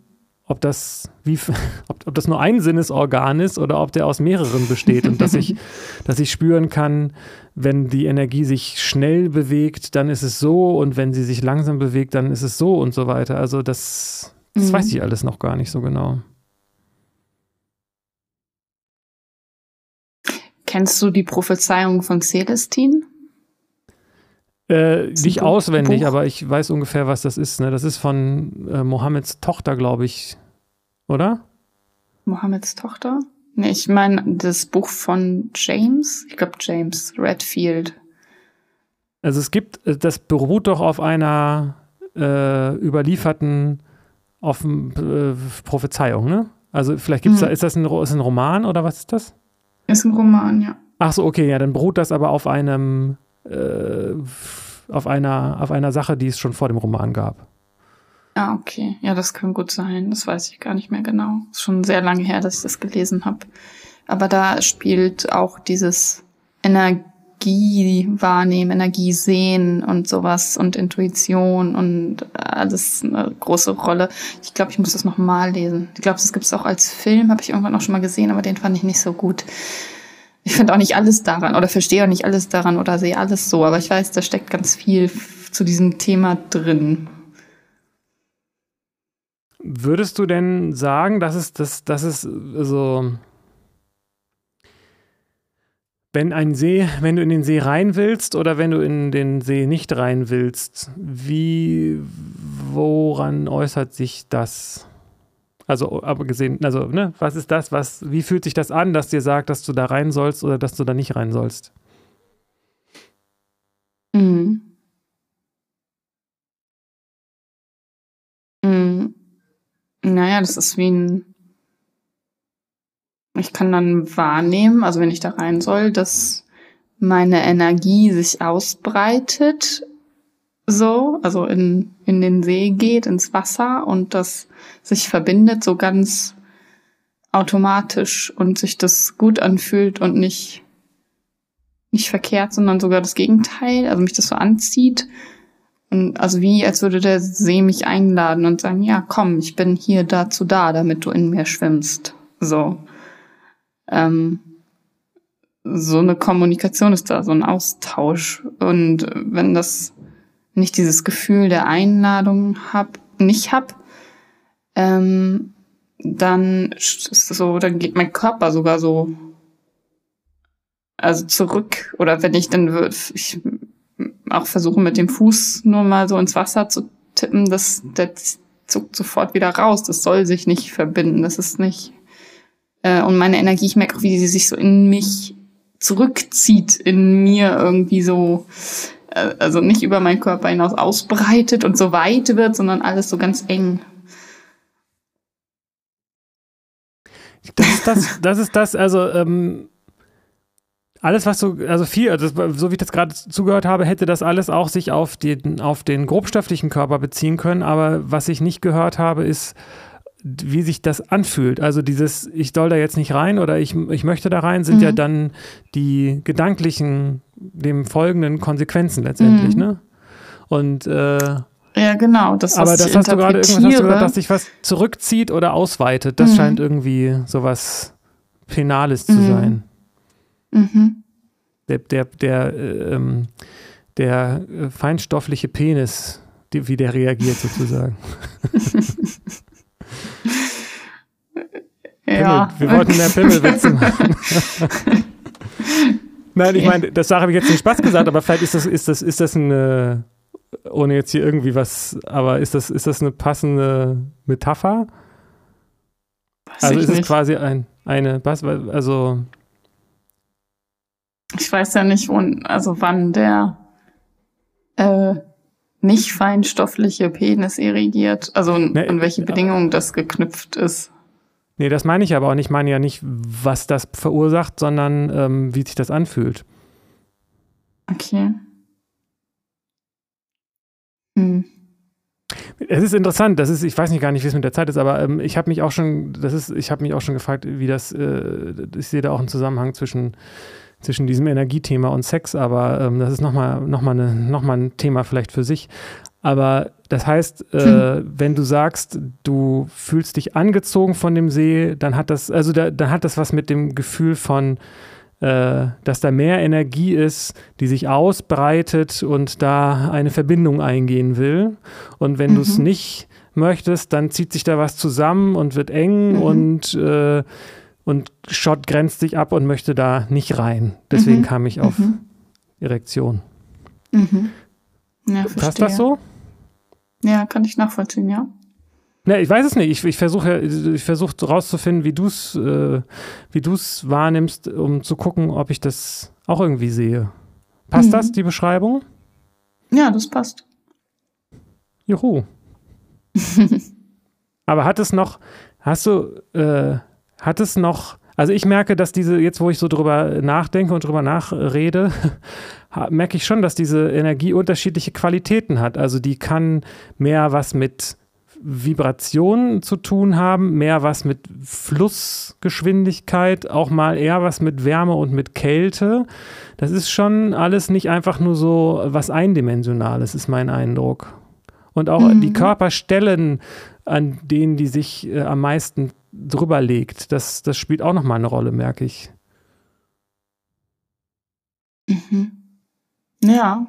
ob das wie ob, ob das nur ein Sinnesorgan ist oder ob der aus mehreren besteht und dass ich dass ich spüren kann, wenn die Energie sich schnell bewegt, dann ist es so und wenn sie sich langsam bewegt, dann ist es so und so weiter. Also das, das mhm. weiß ich alles noch gar nicht so genau.
Kennst du die Prophezeiung von Celestin?
Äh, nicht auswendig, Buch? aber ich weiß ungefähr, was das ist. Ne? Das ist von äh, Mohammeds Tochter, glaube ich. Oder?
Mohammeds Tochter? Nee, ich meine das Buch von James. Ich glaube James Redfield.
Also es gibt, äh, das beruht doch auf einer äh, überlieferten auf, äh, Prophezeiung, ne? Also vielleicht gibt es mhm. da, ist das ein, ist ein Roman oder was ist das?
Ist ein Roman, ja.
Ach so, okay, ja, dann beruht das aber auf einem, äh, auf einer, auf einer Sache, die es schon vor dem Roman gab.
Ah, okay. Ja, das kann gut sein. Das weiß ich gar nicht mehr genau. Ist schon sehr lange her, dass ich das gelesen habe. Aber da spielt auch dieses Energie wahrnehmen, Energie sehen und sowas und Intuition und alles eine große Rolle. Ich glaube, ich muss das nochmal lesen. Ich glaube, das gibt es auch als Film, habe ich irgendwann auch schon mal gesehen, aber den fand ich nicht so gut. Ich finde auch nicht alles daran oder verstehe auch nicht alles daran oder sehe alles so, aber ich weiß, da steckt ganz viel zu diesem Thema drin.
Würdest du denn sagen, dass es, dass, dass es so, wenn ein See, wenn du in den See rein willst oder wenn du in den See nicht rein willst, wie, woran äußert sich das? Also, aber also, ne, was ist das, was, wie fühlt sich das an, dass dir sagt, dass du da rein sollst oder dass du da nicht rein sollst?
Mhm. Mhm. Naja, das ist wie ein. Ich kann dann wahrnehmen, also wenn ich da rein soll, dass meine Energie sich ausbreitet, so, also in, in den See geht, ins Wasser und das sich verbindet, so ganz automatisch und sich das gut anfühlt und nicht, nicht verkehrt, sondern sogar das Gegenteil, also mich das so anzieht und also wie, als würde der See mich einladen und sagen, ja, komm, ich bin hier dazu da, damit du in mir schwimmst. So. Ähm, so eine Kommunikation ist da, so ein Austausch. Und wenn das nicht dieses Gefühl der Einladung hab, nicht hab, ähm, dann ist es so, dann geht mein Körper sogar so also zurück oder wenn ich dann ich auch versuchen, mit dem Fuß nur mal so ins Wasser zu tippen, das, der zuckt sofort wieder raus. Das soll sich nicht verbinden. Das ist nicht. Äh, und meine Energie, ich merke auch, wie sie sich so in mich zurückzieht, in mir irgendwie so, äh, also nicht über meinen Körper hinaus ausbreitet und so weit wird, sondern alles so ganz eng.
Das ist das, das ist das, also ähm, alles, was so, also viel, also so wie ich das gerade zugehört habe, hätte das alles auch sich auf den, auf den grobstofflichen Körper beziehen können. Aber was ich nicht gehört habe, ist, wie sich das anfühlt. Also dieses, ich soll da jetzt nicht rein oder ich, ich möchte da rein, sind mhm. ja dann die gedanklichen, dem folgenden Konsequenzen letztendlich, mhm. ne? Und äh,
ja, genau. Das,
aber das hast du gerade irgendwas hast du gesagt, dass sich was zurückzieht oder ausweitet. Das mhm. scheint irgendwie sowas Penales zu mhm. sein. Mhm. Der, der, der, äh, ähm, der äh, feinstoffliche Penis, die, wie der reagiert sozusagen.
ja.
Pimmel, wir wollten mehr Pimmelwitze machen. Nein, ich meine, das habe ich jetzt nicht Spaß gesagt, aber vielleicht ist das, ist das, ist das eine, ohne jetzt hier irgendwie was, aber ist das, ist das eine passende Metapher? Weiß also ist nicht. es quasi ein, eine, also
ich weiß ja nicht, wo, also wann der äh, nicht feinstoffliche Penis irrigiert, also ne, an welche Bedingungen das geknüpft ist.
Nee, das meine ich aber auch nicht. Ich meine ja nicht, was das verursacht, sondern ähm, wie sich das anfühlt.
Okay. Hm.
Es ist interessant, das ist, ich weiß nicht gar nicht, wie es mit der Zeit ist, aber ähm, ich habe mich auch schon, das ist, ich habe mich auch schon gefragt, wie das, äh, ich sehe da auch einen Zusammenhang zwischen, zwischen diesem Energiethema und Sex, aber ähm, das ist nochmal noch mal noch mal ein Thema vielleicht für sich. Aber das heißt, äh, hm. wenn du sagst, du fühlst dich angezogen von dem See, dann hat das, also da, dann hat das was mit dem Gefühl von, äh, dass da mehr Energie ist, die sich ausbreitet und da eine Verbindung eingehen will. Und wenn mhm. du es nicht möchtest, dann zieht sich da was zusammen und wird eng mhm. und, äh, und Schott grenzt sich ab und möchte da nicht rein. Deswegen mhm. kam ich auf mhm. Erektion.
Mhm. Ja,
Passt das so?
Ja, kann ich nachvollziehen, ja.
Ne, ich weiß es nicht. Ich, ich versuche ich versuch rauszufinden, wie du es äh, wahrnimmst, um zu gucken, ob ich das auch irgendwie sehe. Passt mhm. das, die Beschreibung?
Ja, das passt.
Juhu. Aber hat es noch, hast du, äh, hat es noch, also ich merke, dass diese, jetzt wo ich so drüber nachdenke und drüber nachrede, merke ich schon, dass diese Energie unterschiedliche Qualitäten hat. Also die kann mehr was mit Vibrationen zu tun haben, mehr was mit Flussgeschwindigkeit, auch mal eher was mit Wärme und mit Kälte. Das ist schon alles nicht einfach nur so was Eindimensionales, ist mein Eindruck. Und auch mhm. die Körperstellen, an denen die sich äh, am meisten drüber legt, das, das spielt auch nochmal eine Rolle, merke ich.
Mhm. Ja,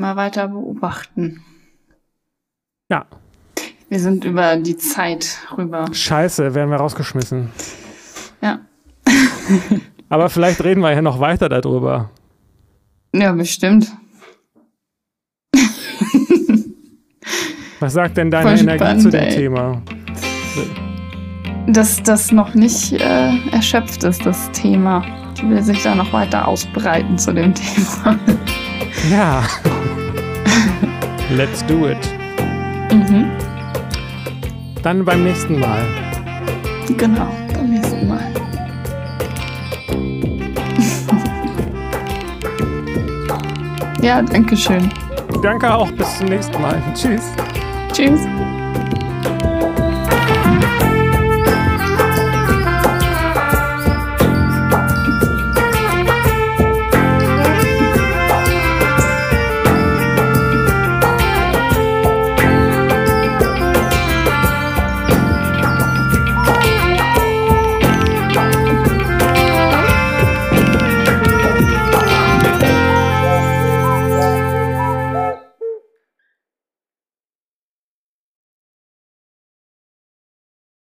Mal weiter beobachten.
Ja.
Wir sind über die Zeit rüber.
Scheiße, werden wir rausgeschmissen.
Ja.
Aber vielleicht reden wir ja noch weiter darüber.
Ja, bestimmt.
Was sagt denn deine Voll Energie spannend, zu dem ey. Thema?
Dass das noch nicht äh, erschöpft ist, das Thema. Die will sich da noch weiter ausbreiten zu dem Thema.
Ja. Let's do it.
Mhm.
Dann beim nächsten Mal.
Genau, beim nächsten Mal. ja, danke schön.
Danke auch. Bis zum nächsten Mal. Tschüss.
Tschüss.